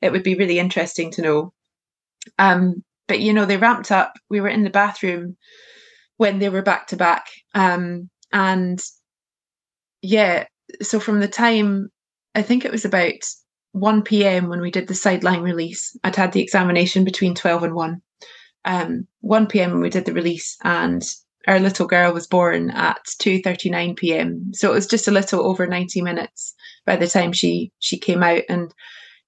it would be really interesting to know. Um, but you know, they ramped up. We were in the bathroom when they were back to back, um, and yeah, so from the time I think it was about 1 p.m. when we did the side lying release, I'd had the examination between 12 and 1. Um, 1 p.m. when we did the release, and our little girl was born at 2:39 p.m. So it was just a little over 90 minutes by the time she she came out. And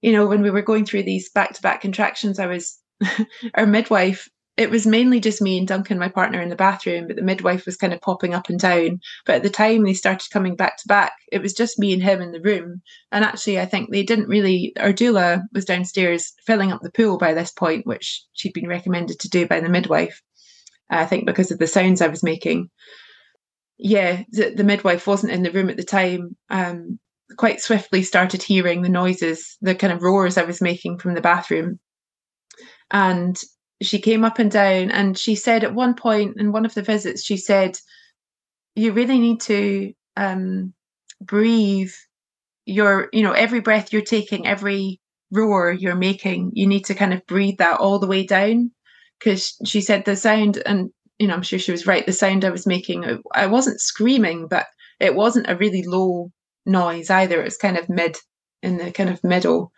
you know when we were going through these back-to-back contractions I was *laughs* our midwife it was mainly just me and Duncan my partner in the bathroom but the midwife was kind of popping up and down. But at the time they started coming back to back it was just me and him in the room. And actually I think they didn't really our doula was downstairs filling up the pool by this point which she'd been recommended to do by the midwife I think because of the sounds I was making. Yeah, the, the midwife wasn't in the room at the time. Um, quite swiftly started hearing the noises, the kind of roars I was making from the bathroom. And she came up and down and she said at one point in one of the visits, she said, You really need to um, breathe your, you know, every breath you're taking, every roar you're making, you need to kind of breathe that all the way down because she said the sound, and you know, I'm sure she was right. The sound I was making, I wasn't screaming, but it wasn't a really low noise either. It was kind of mid in the kind of middle.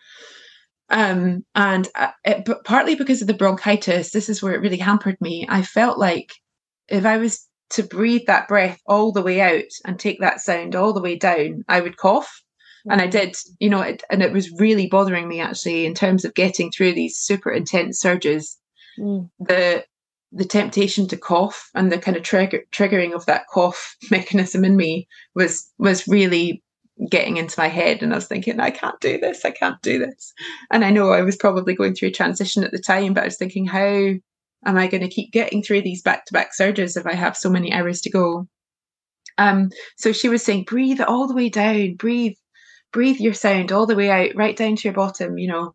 Um, and uh, it, but partly because of the bronchitis, this is where it really hampered me. I felt like if I was to breathe that breath all the way out and take that sound all the way down, I would cough. And I did, you know, it, and it was really bothering me actually in terms of getting through these super intense surges mm. the the temptation to cough and the kind of trigger triggering of that cough *laughs* mechanism in me was was really getting into my head and I was thinking, I can't do this, I can't do this. And I know I was probably going through a transition at the time, but I was thinking, how am I going to keep getting through these back to back surges if I have so many hours to go? Um, so she was saying, breathe all the way down, breathe, breathe your sound all the way out, right down to your bottom, you know.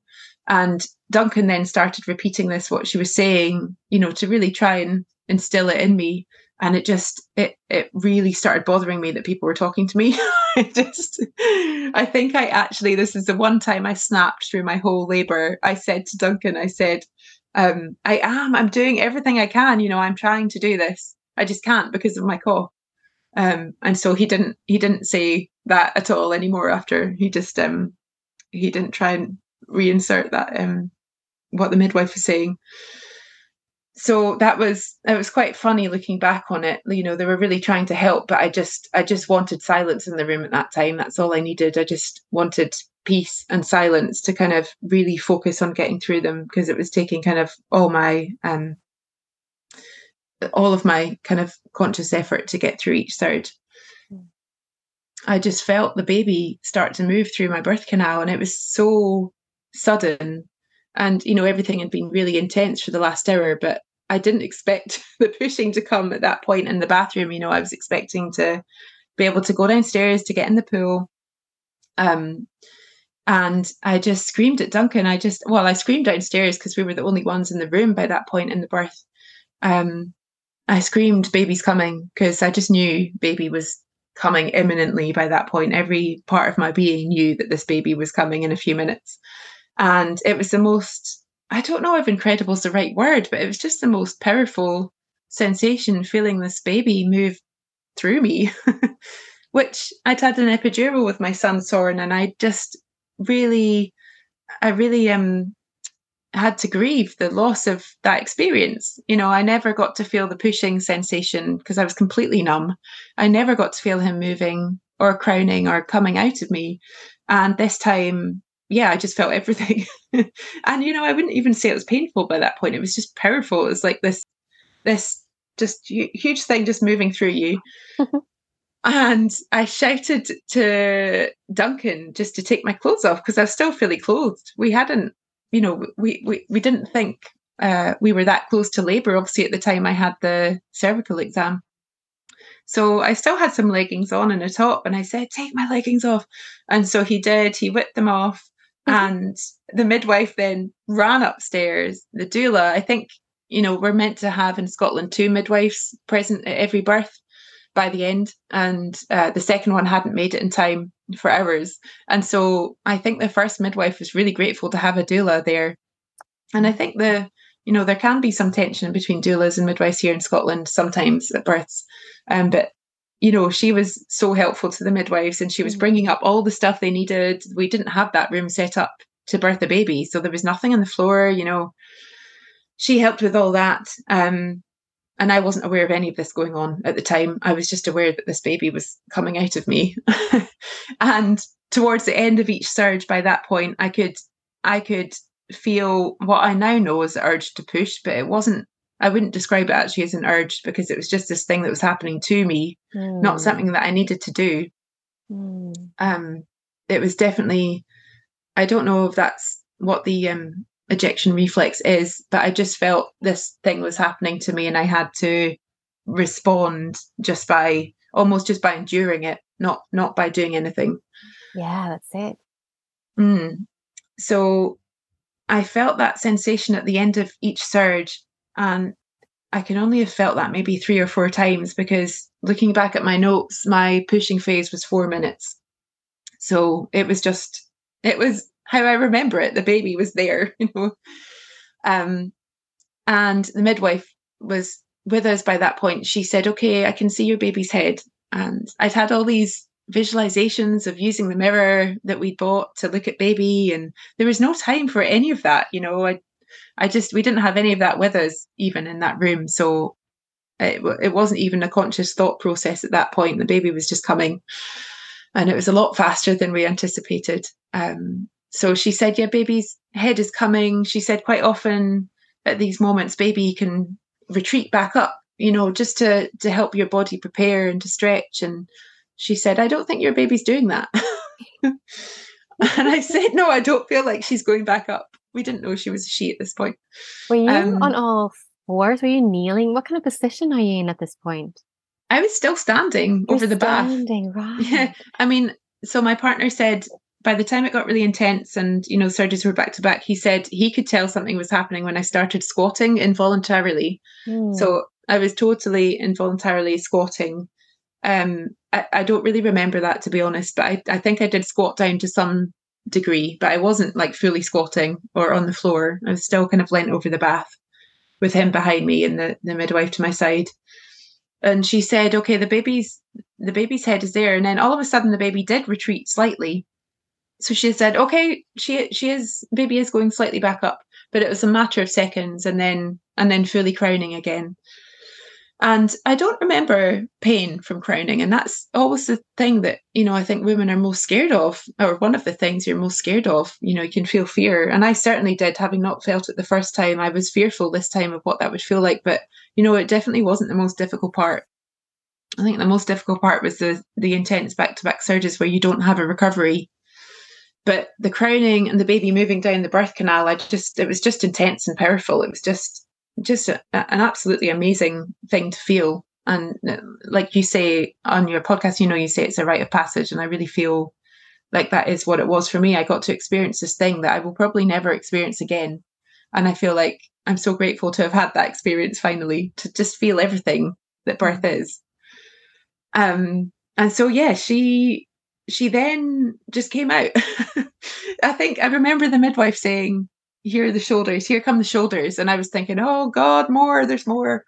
And Duncan then started repeating this, what she was saying, you know, to really try and instill it in me. And it just it it really started bothering me that people were talking to me. *laughs* I just i think i actually this is the one time i snapped through my whole labor i said to duncan i said um, i am i'm doing everything i can you know i'm trying to do this. I just can't because of my cough. Um, and so he didn't he didn't say that at all anymore after he just um he didn't try and reinsert that um what the midwife was saying. So that was it was quite funny looking back on it. You know they were really trying to help but i just i just wanted silence in the room at that time. That's all i needed. I just wanted peace and silence to kind of really focus on getting through them because it was taking kind of all my um all of my kind of conscious effort to get through each third. i just felt the baby start to move through my birth canal and it was so sudden and you know everything had been really intense for the last hour but i didn't expect *laughs* the pushing to come at that point in the bathroom. You know i was expecting to be able to go downstairs to get in the pool. Um and i just screamed at duncan. I just well i screamed downstairs because we were the only ones in the room by that point in the birth. Um i screamed baby's coming because i just knew baby was coming imminently by that point. Every part of my being knew that this baby was coming in a few minutes and it was the most, I don't know if incredible is the right word, but it was just the most powerful sensation feeling this baby move through me, *laughs* which I'd had an epidural with my son Soren, and I just really, I really um had to grieve the loss of that experience. You know, I never got to feel the pushing sensation because I was completely numb. I never got to feel him moving or crowning or coming out of me. And this time yeah, I just felt everything. *laughs* and you know, I wouldn't even say it was painful by that point. It was just powerful. It was like this, this just huge thing just moving through you. and I shouted to Duncan just to take my clothes off because I was still fully clothed. We hadn't, you know, we we we didn't think uh, we were that close to labour. Obviously, at the time I had the cervical exam. So I still had some leggings on and a top, and I said, Take my leggings off. And so he did. He whipped them off. And the midwife then ran upstairs. The doula, I think, you know, we're meant to have in Scotland two midwives present at every birth by the end. And uh, the second one hadn't made it in time for hours. And so I think the first midwife was really grateful to have a doula there. And I think the, you know, there can be some tension between doulas and midwives here in Scotland sometimes at births. Um, but you know, she was so helpful to the midwives and she was mm. bringing up all the stuff they needed. We didn't have that room set up to birth a baby, so there was nothing on the floor, you know. She helped with all that. Um, and I wasn't aware of any of this going on at the time. I was just aware that this baby was coming out of me. *laughs* and towards the end of each surge, by that point, I could I could feel what I now know as the urge to push, but it wasn't I wouldn't describe it actually as an urge because it was just this thing that was happening to me, mm. not hmm. something that I needed to do. Mm. Um, it was definitely, I don't know if that's what the um, ejection reflex is, but I just felt this thing was happening to me and I had to respond just by almost just by enduring it, not not by doing anything. Yeah, that's it. Mm. So I felt that sensation at the end of each surge and I can only have felt that maybe three or four times because looking back at my notes, my pushing phase was four minutes. So it was just, it was how I remember it. The baby was there, *laughs* you know. Um, and the midwife was with us by that point. She said, Okay, I can see your baby's head. And I'd had all these visualizations of using the mirror that we'd bought to look at baby, and there was no time for any of that. You know, I I just we didn't have any of that with us even in that room. So it, it wasn't even a conscious thought process at that point. The baby was just coming, and it was a lot faster than we anticipated. Um, so she said, "Yeah, baby's head is coming." She said quite often at these moments, baby can retreat back up, you know, just to to help your body prepare and to stretch and she said, I don't think your baby's doing that. *laughs* and I said, No, I don't feel like she's going back up. We didn't know she was a she at this point. Were you Um, on all fours? Were you kneeling? What kind of position are you in at this point? I was still standing You're over the bath. standing, *laughs* right? Yeah. I mean, so my partner said by the time it got really intense and, you know, surges were back to back, he said he could tell something was happening when I started squatting involuntarily. Hmm. So I was totally involuntarily squatting. Um, I, I don't really remember that to be honest, but I, I think I did squat down to some degree, but I wasn't like fully squatting or on the floor. I was still kind of leant over the bath with him behind me and the, the midwife to my side. And she said, Okay, the baby's the baby's head is there. And then all of a sudden the baby did retreat slightly. So she said, Okay, she she is baby is going slightly back up. But it was a matter of seconds and then and then fully crowning again. And I don't remember pain from crowning. And that's always the thing that, you know, I think women are most scared of, or one of the things you're most scared of. You know, you can feel fear. And I certainly did, having not felt it the first time. I was fearful this time of what that would feel like. But, you know, it definitely wasn't the most difficult part. I think the most difficult part was the the intense back to back surges where you don't have a recovery. But the crowning and the baby moving down the birth canal, I just it was just intense and powerful. It was just just a, an absolutely amazing thing to feel. And uh, like you say on your podcast, you know, you say it's a rite of passage, and I really feel like that is what it was for me. I got to experience this thing that I will probably never experience again, and I feel like I'm so grateful to have had that experience finally to just feel everything that birth is. Um, and so yeah, she she then just came out. *laughs* I think I remember the midwife saying, "Here are the shoulders. Here come the shoulders." And I was thinking, "Oh God, more! There's more."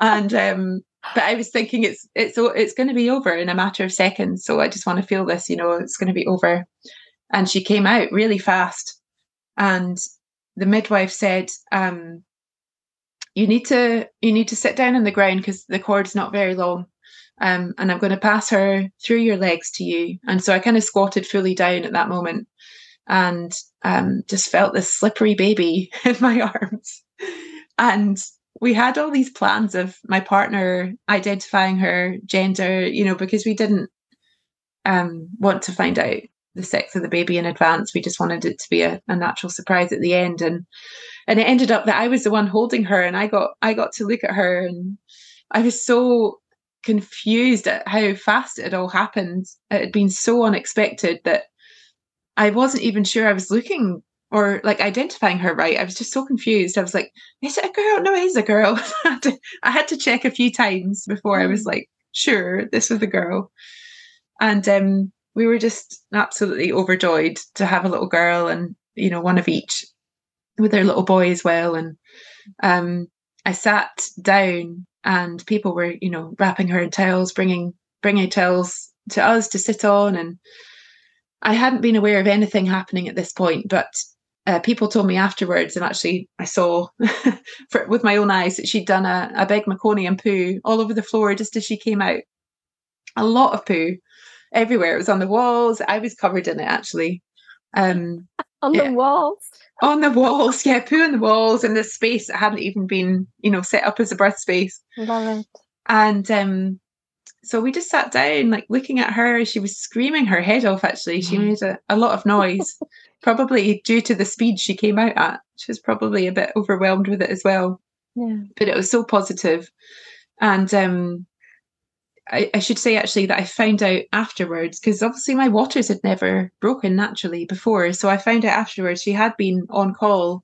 And um, but I was thinking it's it's it's going to be over in a matter of seconds. So I just want to feel this. You know, it's going to be over. And she came out really fast, and the midwife said, um, "You need to you need to sit down on the ground because the cord's not very long." um, and I'm going to pass her through your legs to you. And so I kind of squatted fully down at that moment and um, just felt this slippery baby *laughs* in my arms. And we had all these plans of my partner identifying her gender, you know, because we didn't um, want to find out the sex of the baby in advance. We just wanted it to be a, a natural surprise at the end. And and it ended up that I was the one holding her and I got I got to look at her and I was so confused at how fast it had all happened. It had been so unexpected that I wasn't even sure I was looking or like identifying her right. I was just so confused. I was like, is it a girl? No, it is a girl. *laughs* I, had to, I had to check a few times before I was like, sure, this was the girl. And um, we were just absolutely overjoyed to have a little girl and, you know, one of each with their little boy as well. And um, I sat down and people were you know wrapping her in towels bringing bringing towels to us to sit on and i hadn't been aware of anything happening at this point but uh, people told me afterwards and actually i saw *laughs* for, with my own eyes that she'd done a, a big meconium poo all over the floor just as she came out a lot of poo everywhere it was on the walls i was covered in it actually um *laughs* on yeah. the walls. on the walls yeah poo on the walls in this space that hadn't even been you know set up as a birth space Love it. and um so we just sat down like looking at her she was screaming her head off actually she made a, a lot of noise *laughs* probably due to the speed she came out at she was probably a bit overwhelmed with it as well Yeah. but it was so positive and um I, I should say actually that I found out afterwards because obviously my waters had never broken naturally before. So I found out afterwards she had been en caul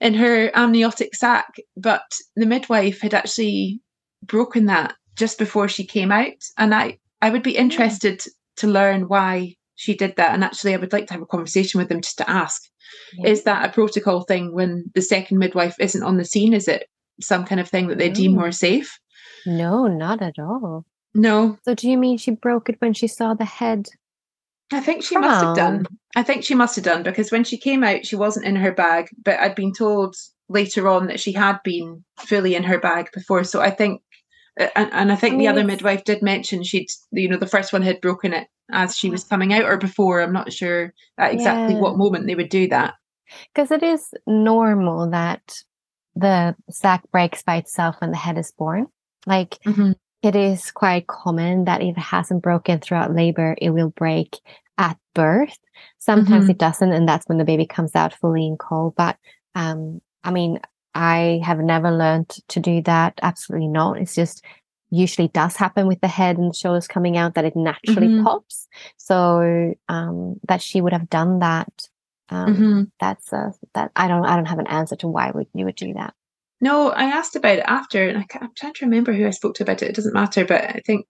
in her amniotic sac, but the midwife had actually broken that just before she came out. And I, I would be interested to learn why she did that. And actually, I would like to have a conversation with them just to ask Yeah. is that a protocol thing when the second midwife isn't on the scene? Is it some kind of thing that they deem Mm. more safe? No, not at all. No, So do you mean she broke it when she saw the head? I think she must have done. I think she must have done because when she came out, she wasn't in her bag, but I'd been told later on that she had been fully in her bag before. So I think, and, and I think I the other midwife did mention she'd, you know, the first one had broken it as she was coming out or before. I'm not sure at exactly Yeah. what moment they would do that. Because it is normal that the sac breaks by itself when the head is born. Like Mhm. it is quite common that if it hasn't broken throughout labor, it will break at birth. Sometimes Mhm. it doesn't, and that's when the baby comes out fully en caul. But um, I mean, I have never learned to do that. Absolutely not. It's just usually does happen with the head and shoulders coming out that it naturally Mhm. pops. So um, that she would have done that. Um, Mhm. That's uh, that. I don't. I don't have an answer to why would you would do that. No, I asked about it after, and I I'm trying to remember who I spoke to about it. It doesn't matter, but I think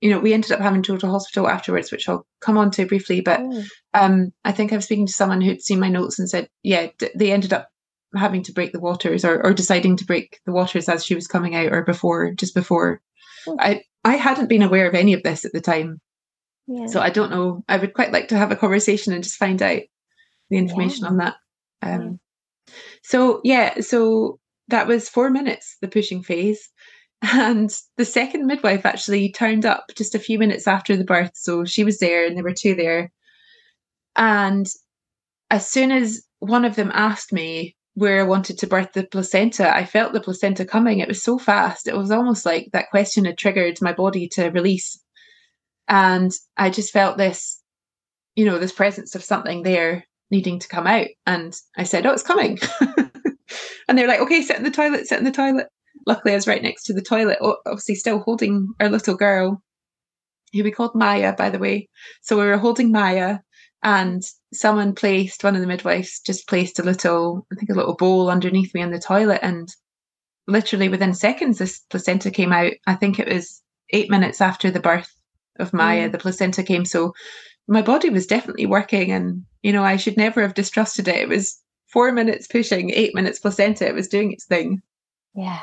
you know we ended up having to go to hospital afterwards, which I'll come on to briefly. But Mm. um, I think I was speaking to someone who'd seen my notes and said, yeah, d- they ended up having to break the waters or, or deciding to break the waters as she was coming out or before, just before. Mm. I I hadn't been aware of any of this at the time, Yeah. so I don't know. I would quite like to have a conversation and just find out the information Yeah. on that. Um, So yeah, so that was four minutes, the pushing phase. *laughs* And the second midwife actually turned up just a few minutes after the birth. So she was there and there were two there. And as soon as one of them asked me where I wanted to birth the placenta, I felt the placenta coming. It was so fast. It was almost like that question had triggered my body to release. And I just felt this, you know, this presence of something there needing to come out. And I said, Oh, it's coming. *laughs* and they're like, Okay, sit in the toilet, sit in the toilet. Luckily, I was right next to the toilet, obviously, still holding our little girl, who we called Maya, by the way. So we were holding Maya, and someone placed, one of the midwives just placed a little, I think, a little bowl underneath me in the toilet. And literally within seconds, this placenta came out. I think it was eight minutes after the birth of Maya, the placenta came. So my body was definitely working and you know i should never have distrusted it it was four minutes pushing eight minutes placenta it was doing its thing Yeah.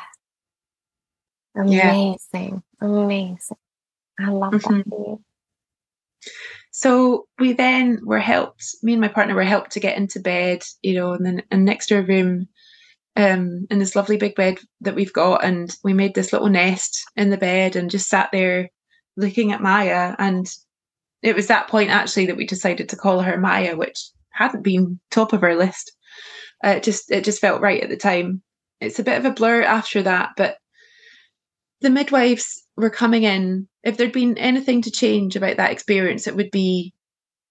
Yeah. Amazing. Amazing. I love that Mhm. for you. So we then were helped me and my partner were helped to get into bed you know and then and next to a room um in this lovely big bed that we've got and we made this little nest in the bed and just sat there looking at maya. And it was that point actually that we decided to call her maya which hadn't been top of our list. Uh, it just it just felt right at the time. It's a bit of a blur after that but the midwives were coming in if there'd been anything to change about that experience it would be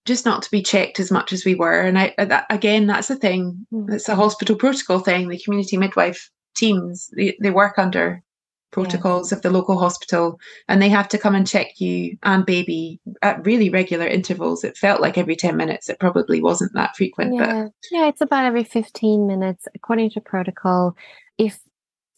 just not to be checked as much as we were and i that, again that's the thing Mm. it's a hospital protocol thing the community midwife teams they, they work under protocols of the local hospital and they have to come and check you and baby at really regular intervals it felt like every 10 minutes it probably wasn't that frequent but Yeah. Yeah, it's about every 15 minutes according to protocol. If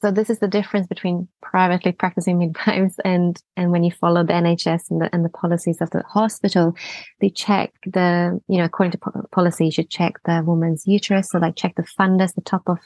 so this is the difference between privately practicing midwives and and when you follow the NHS and the and the policies of the hospital, they check the, you know, according to po- policy, you should check the woman's uterus. So like check the fundus, the top of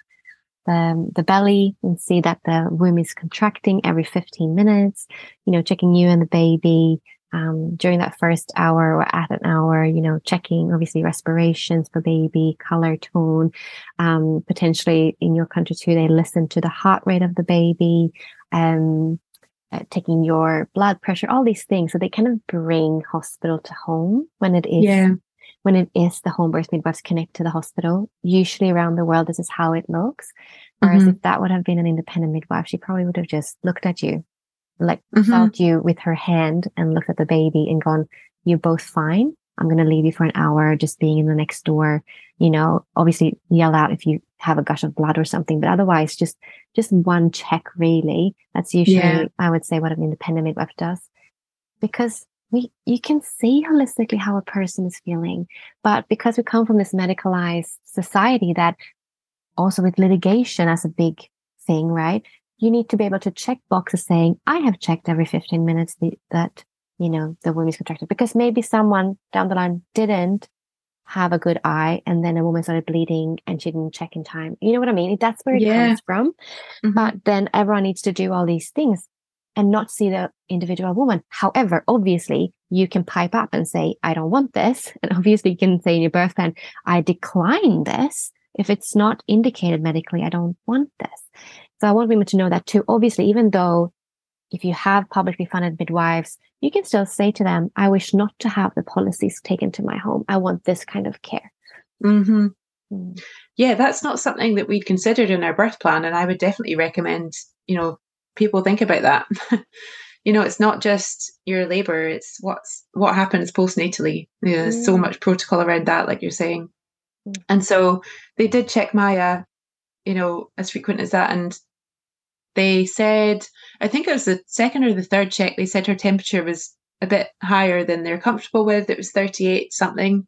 the, the belly and see that the womb is contracting every 15 minutes, you know, checking you and the baby, um, during that first hour or at an hour, you know, checking obviously respirations for baby, color, tone. Um, potentially in your country too, they listen to the heart rate of the baby, um, uh, taking your blood pressure, all these things. So they kind of bring hospital to home when it is yeah when it is the home birth midwives connect to the hospital. Usually around the world, this is how it looks. Whereas Mhm. if that would have been an independent midwife, she probably would have just looked at you, like Mhm. felt you with her hand and looked at the baby and gone, you're both fine. I'm going to leave you for an hour just being in the next door, you know, obviously yell out if you have a gush of blood or something, but otherwise just, just one check really. That's usually, Yeah. I would say what an independent midwife does because we, you can see holistically how a person is feeling. But because we come from this medicalized society that also with litigation as a big thing, right? You need to be able to check boxes saying, I have checked every 15 minutes that, you know, the womb is contracted because maybe someone down the line didn't have a good eye and then a woman started bleeding and she didn't check in time. You know what I mean? That's where it Yeah. comes from. Mhm. But then everyone needs to do all these things and not see the individual woman. However, obviously you can pipe up and say, I don't want this. *laughs* And obviously you can say in your birth plan, I decline this. If it's not indicated medically, I don't want this. So I want women to know that too. Obviously, even though if you have publicly funded midwives, you can still say to them, I wish not to have the policies taken to my home. I want this kind of care. Mhm. Mm. yeah that's not something that we'd considered in our birth plan and i would definitely recommend you know people think about that *laughs* you know, it's not just your labour; it's what's what happens postnatally. You know, there's so Mm. much protocol around that, like you're saying. Mm. And so they did check Maya, you know, as frequent as that, and they said, I think it was the second or the third check. They said her temperature was a bit higher than they're comfortable with. It was 38 something.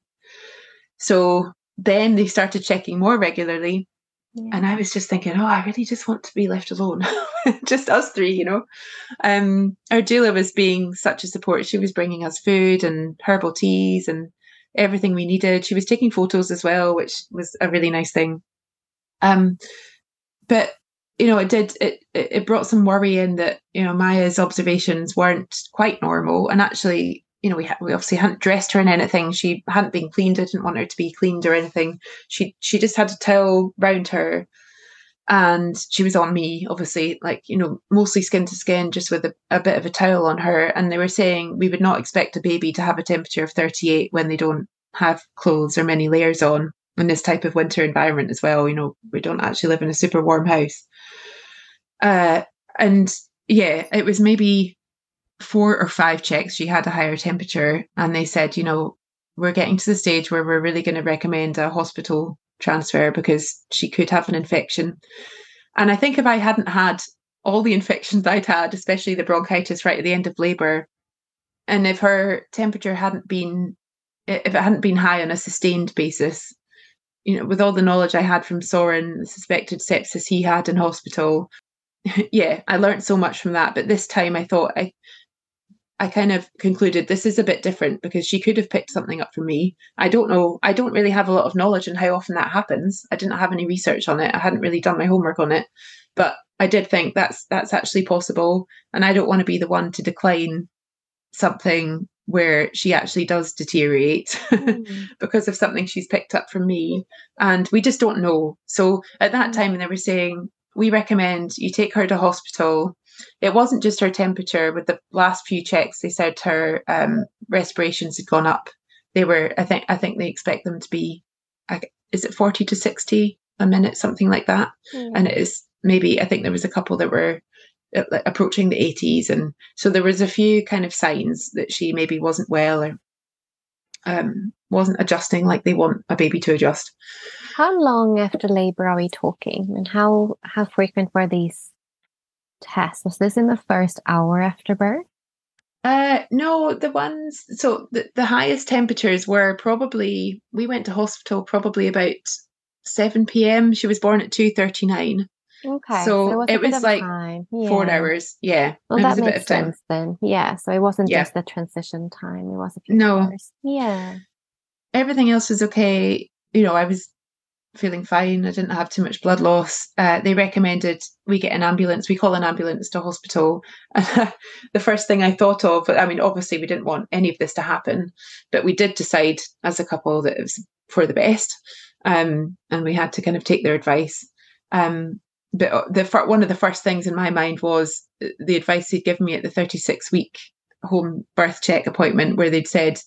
So then they started checking more regularly. Yeah. And I was just thinking, oh, I really just want to be left alone. *laughs* just us three, you know. Um, our doula was being such a support. She was bringing us food and herbal teas and everything we needed. She was taking photos as well, which was a really nice thing. Um, but you know, it did it it brought some worry in that you know Maya's observations weren't quite normal, and actually, you know, we ha- we obviously hadn't dressed her in anything. She hadn't been cleaned. I didn't want her to be cleaned or anything. She she just had a towel round her, and she was on me, obviously, like you know, mostly skin to skin, just with a, a bit of a towel on her. And they were saying we would not expect a baby to have a temperature of thirty eight when they don't have clothes or many layers on in this type of winter environment as well. You know, we don't actually live in a super warm house. Uh, and yeah, it was maybe four or five checks. She had a higher temperature, and they said, you know, we're getting to the stage where we're really going to recommend a hospital transfer because she could have an infection. And I think if I hadn't had all the *laughs* infections I'd had, especially the bronchitis right at the end of labour, and if her temperature hadn't been, if it hadn't been high on a sustained basis, you know, with all the knowledge I had from Soren, suspected sepsis he had in hospital, *laughs* yeah, I learned so much from that. But this time I thought I I kind of concluded this is a bit different because she could have picked something up from me. I don't know. I don't really have a lot of knowledge on how often that happens. I didn't have any research on it. I hadn't really done my homework on it. But I did think that's that's actually possible. And I don't want to be the one to decline something where she actually does deteriorate Mm. *laughs* because of something she's picked up from me. And we just don't know. So at that Mm. time, when they were saying, we recommend you take her to hospital, it wasn't just her temperature. With the last few checks, they said her um, respirations had gone up. They were, I think, I think they expect them to be, is it forty to sixty a minute, something like that. Yeah. And it is maybe, I think there was a couple that were uh, approaching the eighties, and so there was a few kind of signs that she maybe wasn't well or um, wasn't adjusting like they want a baby to adjust. How long after labor are we talking, and how how frequent were these tests? Was this in the first hour after birth? Uh, no, the ones so the, the highest temperatures were probably we went to hospital probably about seven p.m. She was born at two thirty nine, Okay, So it was, it was like time. four hours. Yeah, Well, it that was a bit makes of time. sense then. Yeah, so it wasn't Yeah. just the transition time; it was a few No. hours. Yeah. Everything else was okay. You know, I was feeling fine. I didn't have too much blood loss. Uh, they recommended we get an ambulance. We call an ambulance to hospital. *laughs* The first thing I thought of, I mean, obviously we didn't want any of this to happen, but we did decide as a couple that it was for the best, um, and we had to kind of take their advice. Um, but uh, the one of the first things in my mind was uh, the advice they'd given me at the 36 week home birth check appointment, where they'd said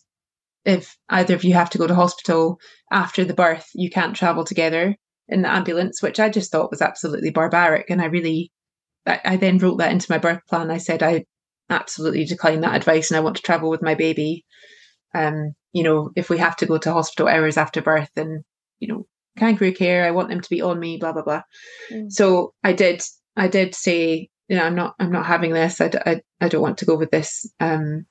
if either of you have to go to hospital after the birth, you can't travel together in the ambulance, which I just thought was absolutely barbaric. And I really, I, I then wrote that into my birth plan. I said, I absolutely decline that advice and I want to travel with my baby. Um, you know, if we have to go to hospital hours after birth and, you know, kangaroo care, I want them to be on me, blah, blah, blah. Mm. So I did, I did say, you know, I'm not, I'm not having this. I, d- I, I don't want to go with this. Um,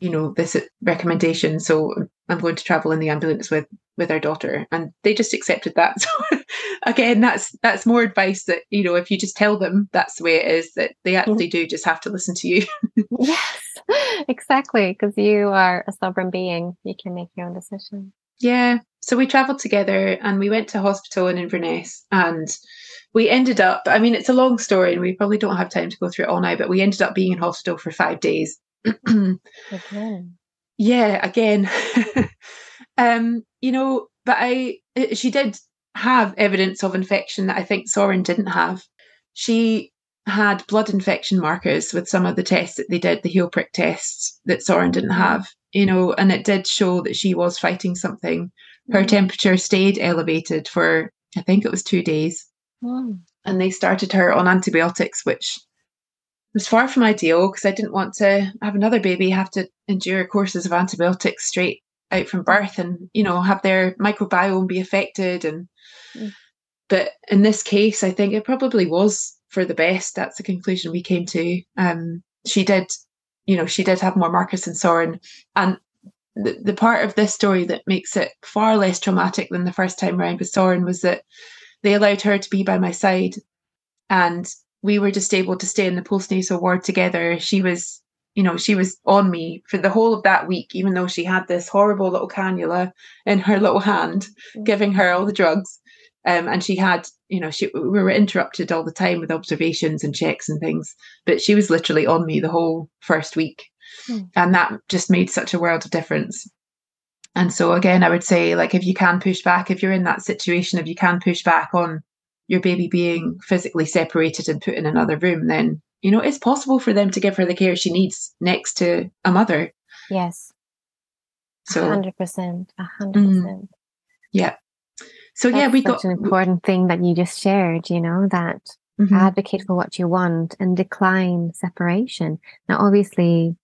you know this recommendation. So i'm going to travel in the ambulance with with our daughter. And they just accepted that. *laughs* So again that's that's more advice that you know if you just tell them that's the way it is that they actually do just have to listen to you. *laughs* Yes, exactly. Because you are a sovereign being, you can make your own decision. yeah. So we traveled together and we went to hospital in inverness and we ended up i mean it's a long story and we probably don't have time to go through it all now but we ended up being in hospital for five days Again. yeah again. *laughs* Um you know but i she did have evidence of infection that i think soren didn't have. She had blood infection markers with some of the tests that they did the heel prick tests that soren didn't have you know and it did show that she was fighting something. Her Mhm. temperature stayed elevated for i think it was two days. And they started her on antibiotics which was far from ideal because I didn't want to have another baby have to endure courses of antibiotics straight out from birth and you know have their microbiome be affected and mm. but in this case I think it probably was for the best. That's the conclusion we came to. Um she did you know she did have more markers and Soren. And the, the part of this story that makes it far less traumatic than the first time around with Soren was that they allowed her to be by my side and we were just able to stay in the postnatal ward together. She was, you know, she was on me for the whole of that week, even though she had this horrible little cannula in her little hand, mm. giving her all the drugs. Um, and she had, you know, she we were interrupted all the time with observations and checks and things, but she was literally on me the whole first week, mm. and that just made such a world of difference. And so again, I would say, like, if you can push back, if you're in that situation, if you can push back on your baby being physically separated and put in another room, then you know it's possible for them to give her the care she needs next to a mother. Yes. So hundred percent, hundred percent. Mm. Yeah. So That's yeah, we got an important thing that you just shared. You know that mm-hmm. advocate for what you want and decline separation. Now, obviously,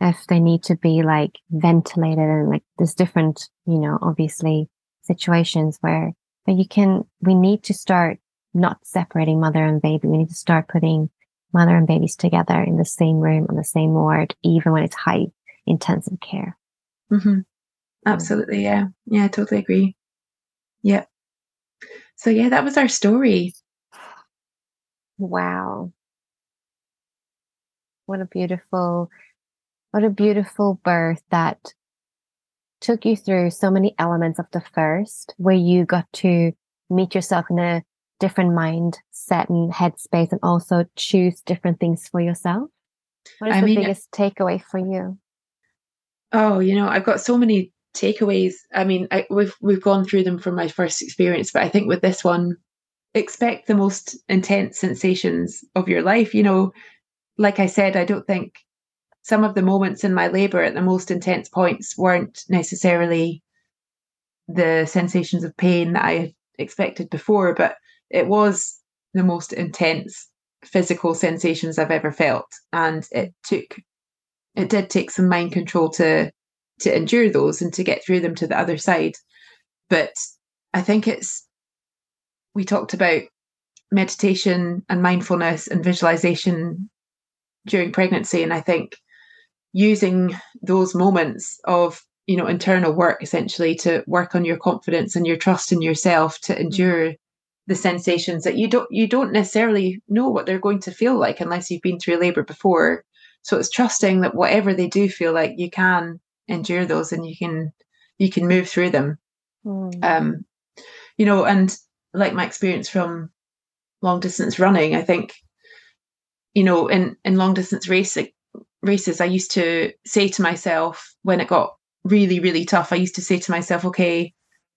if they need to be like ventilated and like there's different, you know, obviously situations where but you can we need to start not separating mother and baby. We need to start putting mother and babies together in the same room on the same ward, even when it's high intensive care. Mm-hmm. Absolutely. Yeah. Yeah. I totally agree. Yeah. So yeah, that was our story. Wow. What a beautiful, what a beautiful birth that took you through so many elements of the first where you got to meet yourself in a different mindset and headspace and also choose different things for yourself? What is I the mean, biggest takeaway for you? Oh, you know, I've got so many takeaways. I mean, I, we've we've gone through them from my first experience, but I think with this one, expect the most intense sensations of your life. You know, like I said, I don't think some of the moments in my labor at the most intense points weren't necessarily the sensations of pain that I expected before, but it was the most intense physical sensations I've ever felt. And it took, it did take some mind control to, to endure those and to get through them to the other side. But I think it's, we talked about meditation and mindfulness and visualization during pregnancy. And I think using those moments of you know internal work essentially to work on your confidence and your trust in yourself to mm-hmm. endure the sensations that you don't you don't necessarily know what they're going to feel like unless you've been through labor before so it's trusting that whatever they do feel like you can endure those and you can you can move through them mm. um you know and like my experience from long distance running i think you know in in long distance racing races i used to say to myself when it got really really tough i used to say to myself okay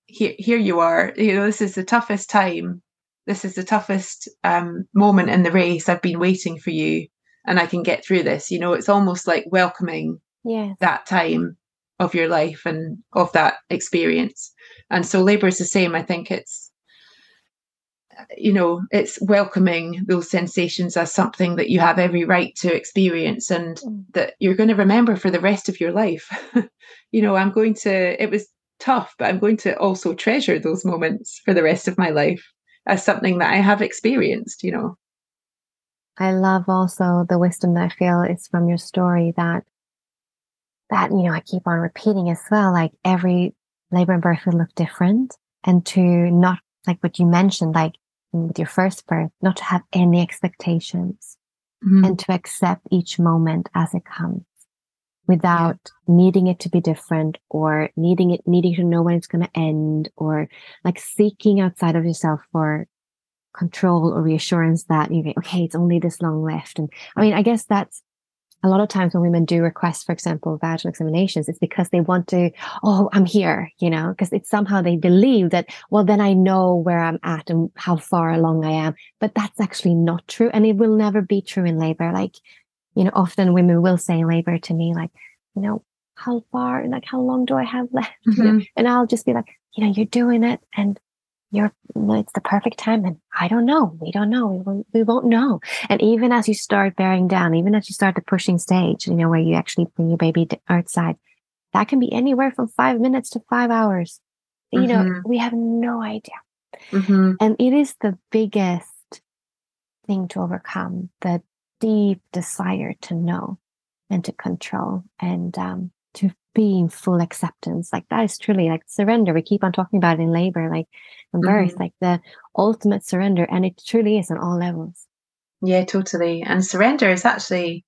here here you are. You know this is the toughest time. This is the toughest um, moment in the race. I've been waiting for you and i can get through this. You know it's almost like welcoming yes. that time of your life and of that experience. And so labor is the same. I think it's you know it's welcoming those sensations as something that you have every right to experience and mm. that you're going to remember for the rest of your life. *laughs* You know i'm going to it was tough, but I'm going to also treasure those moments for the rest of my life as something that I have experienced, you know. I love also the wisdom that I feel is from your story that that, you know, I keep on repeating as well, like every labor and birth will look different and to not like what you mentioned, like with your first birth, not to have any expectations mm-hmm. and to accept each moment as it comes without yeah. needing it to be different or needing it needing to know when it's going to end or like seeking outside of yourself for control or reassurance that you get okay it's only this long left. And i mean i guess that's a lot of times when women do request for example vaginal examinations it's because they want to oh i'm here you know because it's somehow they believe that well then i know where i'm at and how far along i am. But that's actually not true and it will never be true in labor. Like you know, often women will say labor to me, like, you know, how far, like, how long do I have left? Mm-hmm. You know? Mm-hmm. And I'll just be like, you know, you're doing it and you're it's the perfect time and i don't know we don't know we won't, we won't know and even as you start bearing down even as you start the pushing stage you know where you actually bring your baby outside that can be anywhere from five minutes to five hours you mm-hmm. know we have no idea mm-hmm. and it is the biggest thing to overcome the deep desire to know and to control and um, to be in full acceptance. Like that is truly like surrender. We keep on talking about in labor, like in birth, mm-hmm. like the ultimate surrender. And it truly is on all levels. Yeah, totally. And surrender is actually,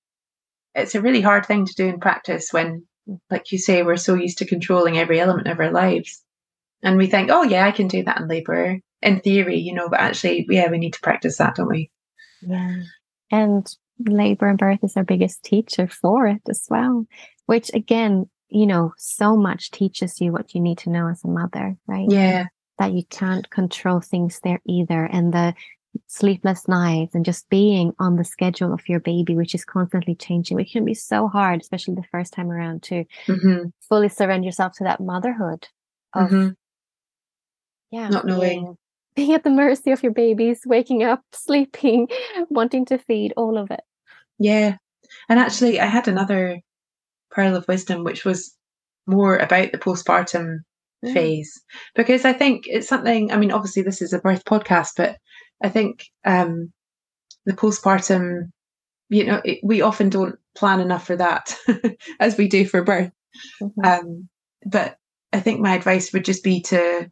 it's a really hard thing to do in practice when, like you say, we're so used to controlling every element of our lives. And we think, oh, yeah, I can do that in labor in theory, you know, but actually, yeah, we need to practice that, don't we? Yeah. And labor and birth is our biggest teacher for it as well, which again, you know, so much teaches you what you need to know as a mother, right? Yeah. That you can't control things there either. And the sleepless nights and just being on the schedule of your baby, which is constantly changing, which can be so hard, especially the first time around to mm-hmm. fully surrender yourself to that motherhood of, mm-hmm. yeah, not knowing being at the mercy of your babies, waking up, *laughs* sleeping, wanting to feed, all of it. Yeah. And actually, I had another pearl of wisdom, which was more about the postpartum mm. phase, because I think it's something, I mean, obviously, this is a birth podcast, but I think um, the postpartum, you know, it, we often don't plan enough for that *laughs* as we do for birth. Mm-hmm. Um, but I think my advice would just be to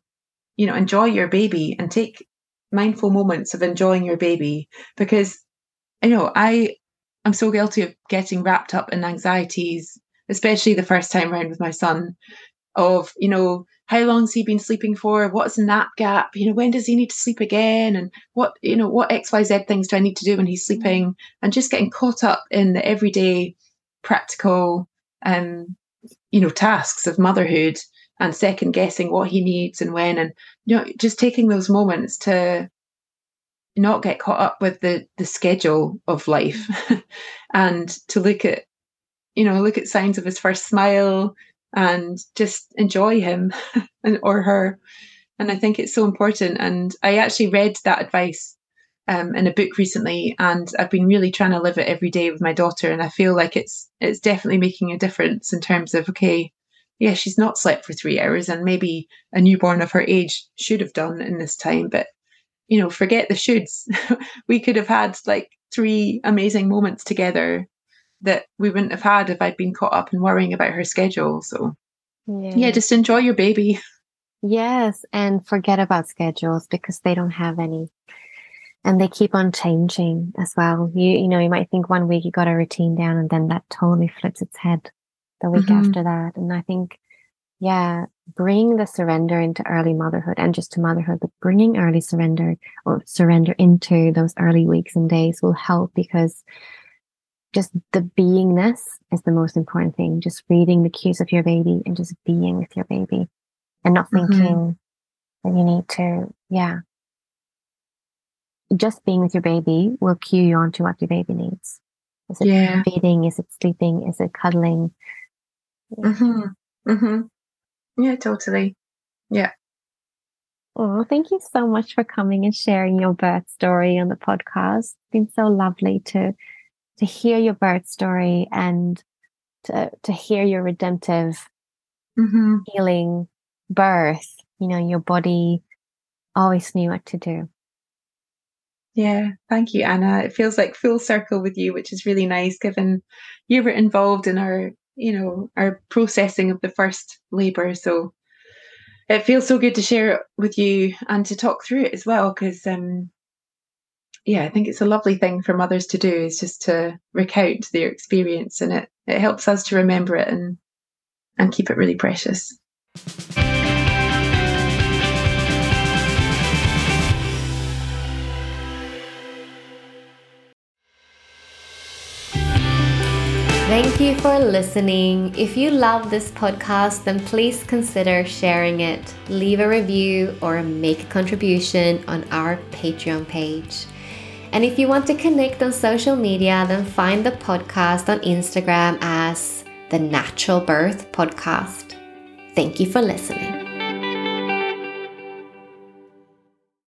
you know, enjoy your baby and take mindful moments of enjoying your baby because you know, I I'm so guilty of getting wrapped up in anxieties, especially the first time around with my son, of, you know, how long's he been sleeping for? What's the nap gap? You know, when does he need to sleep again? And what, you know, what XYZ things do I need to do when he's sleeping? And just getting caught up in the everyday practical um, you know, tasks of motherhood and second guessing what he needs and when and you know just taking those moments to not get caught up with the the schedule of life *laughs* and to look at you know look at signs of his first smile and just enjoy him *laughs* and or her and i think it's so important and i actually read that advice um, in a book recently and i've been really trying to live it every day with my daughter and i feel like it's it's definitely making a difference in terms of okay yeah, she's not slept for three hours, and maybe a newborn of her age should have done in this time. But, you know, forget the shoulds. *laughs* we could have had like three amazing moments together that we wouldn't have had if I'd been caught up in worrying about her schedule. So, yeah, yeah just enjoy your baby. *laughs* Yes, and forget about schedules because they don't have any. And they keep on changing as well. You you know, you might think one week you got a routine down and then that totally flips its head the week mm-hmm. after that. And I think, yeah, bring the surrender into early motherhood and just to motherhood, but bringing early surrender or surrender into those early weeks and days will help because just the beingness is the most important thing. Just reading the cues of your baby and just being with your baby and not mm-hmm. thinking mm-hmm. that you need to, yeah. Just being with your baby will cue you on to what your baby needs. Is it yeah. feeding? Is it sleeping? Is it cuddling? Mm-hmm. Mm-hmm. Yeah, totally. Yeah. Oh, thank you so much for coming and sharing your birth story on the podcast. It's been so lovely to to hear your birth story and to to hear your redemptive mm-hmm. healing birth. You know, your body always knew what to do. Yeah, thank you, Anna. It feels like full circle with you, which is really nice given you were involved in our you know, our processing of the first labour. So it feels so good to share it with you and to talk through it as well, because um, yeah, I think it's a lovely thing for mothers to do is just to recount their experience, and it it helps us to remember it and and keep it really precious. Thank you for listening. If you love this podcast, then please consider sharing it, leave a review, or make a contribution on our Patreon page. And if you want to connect on social media, then find the podcast on Instagram as the Natural Birth Podcast. Thank you for listening.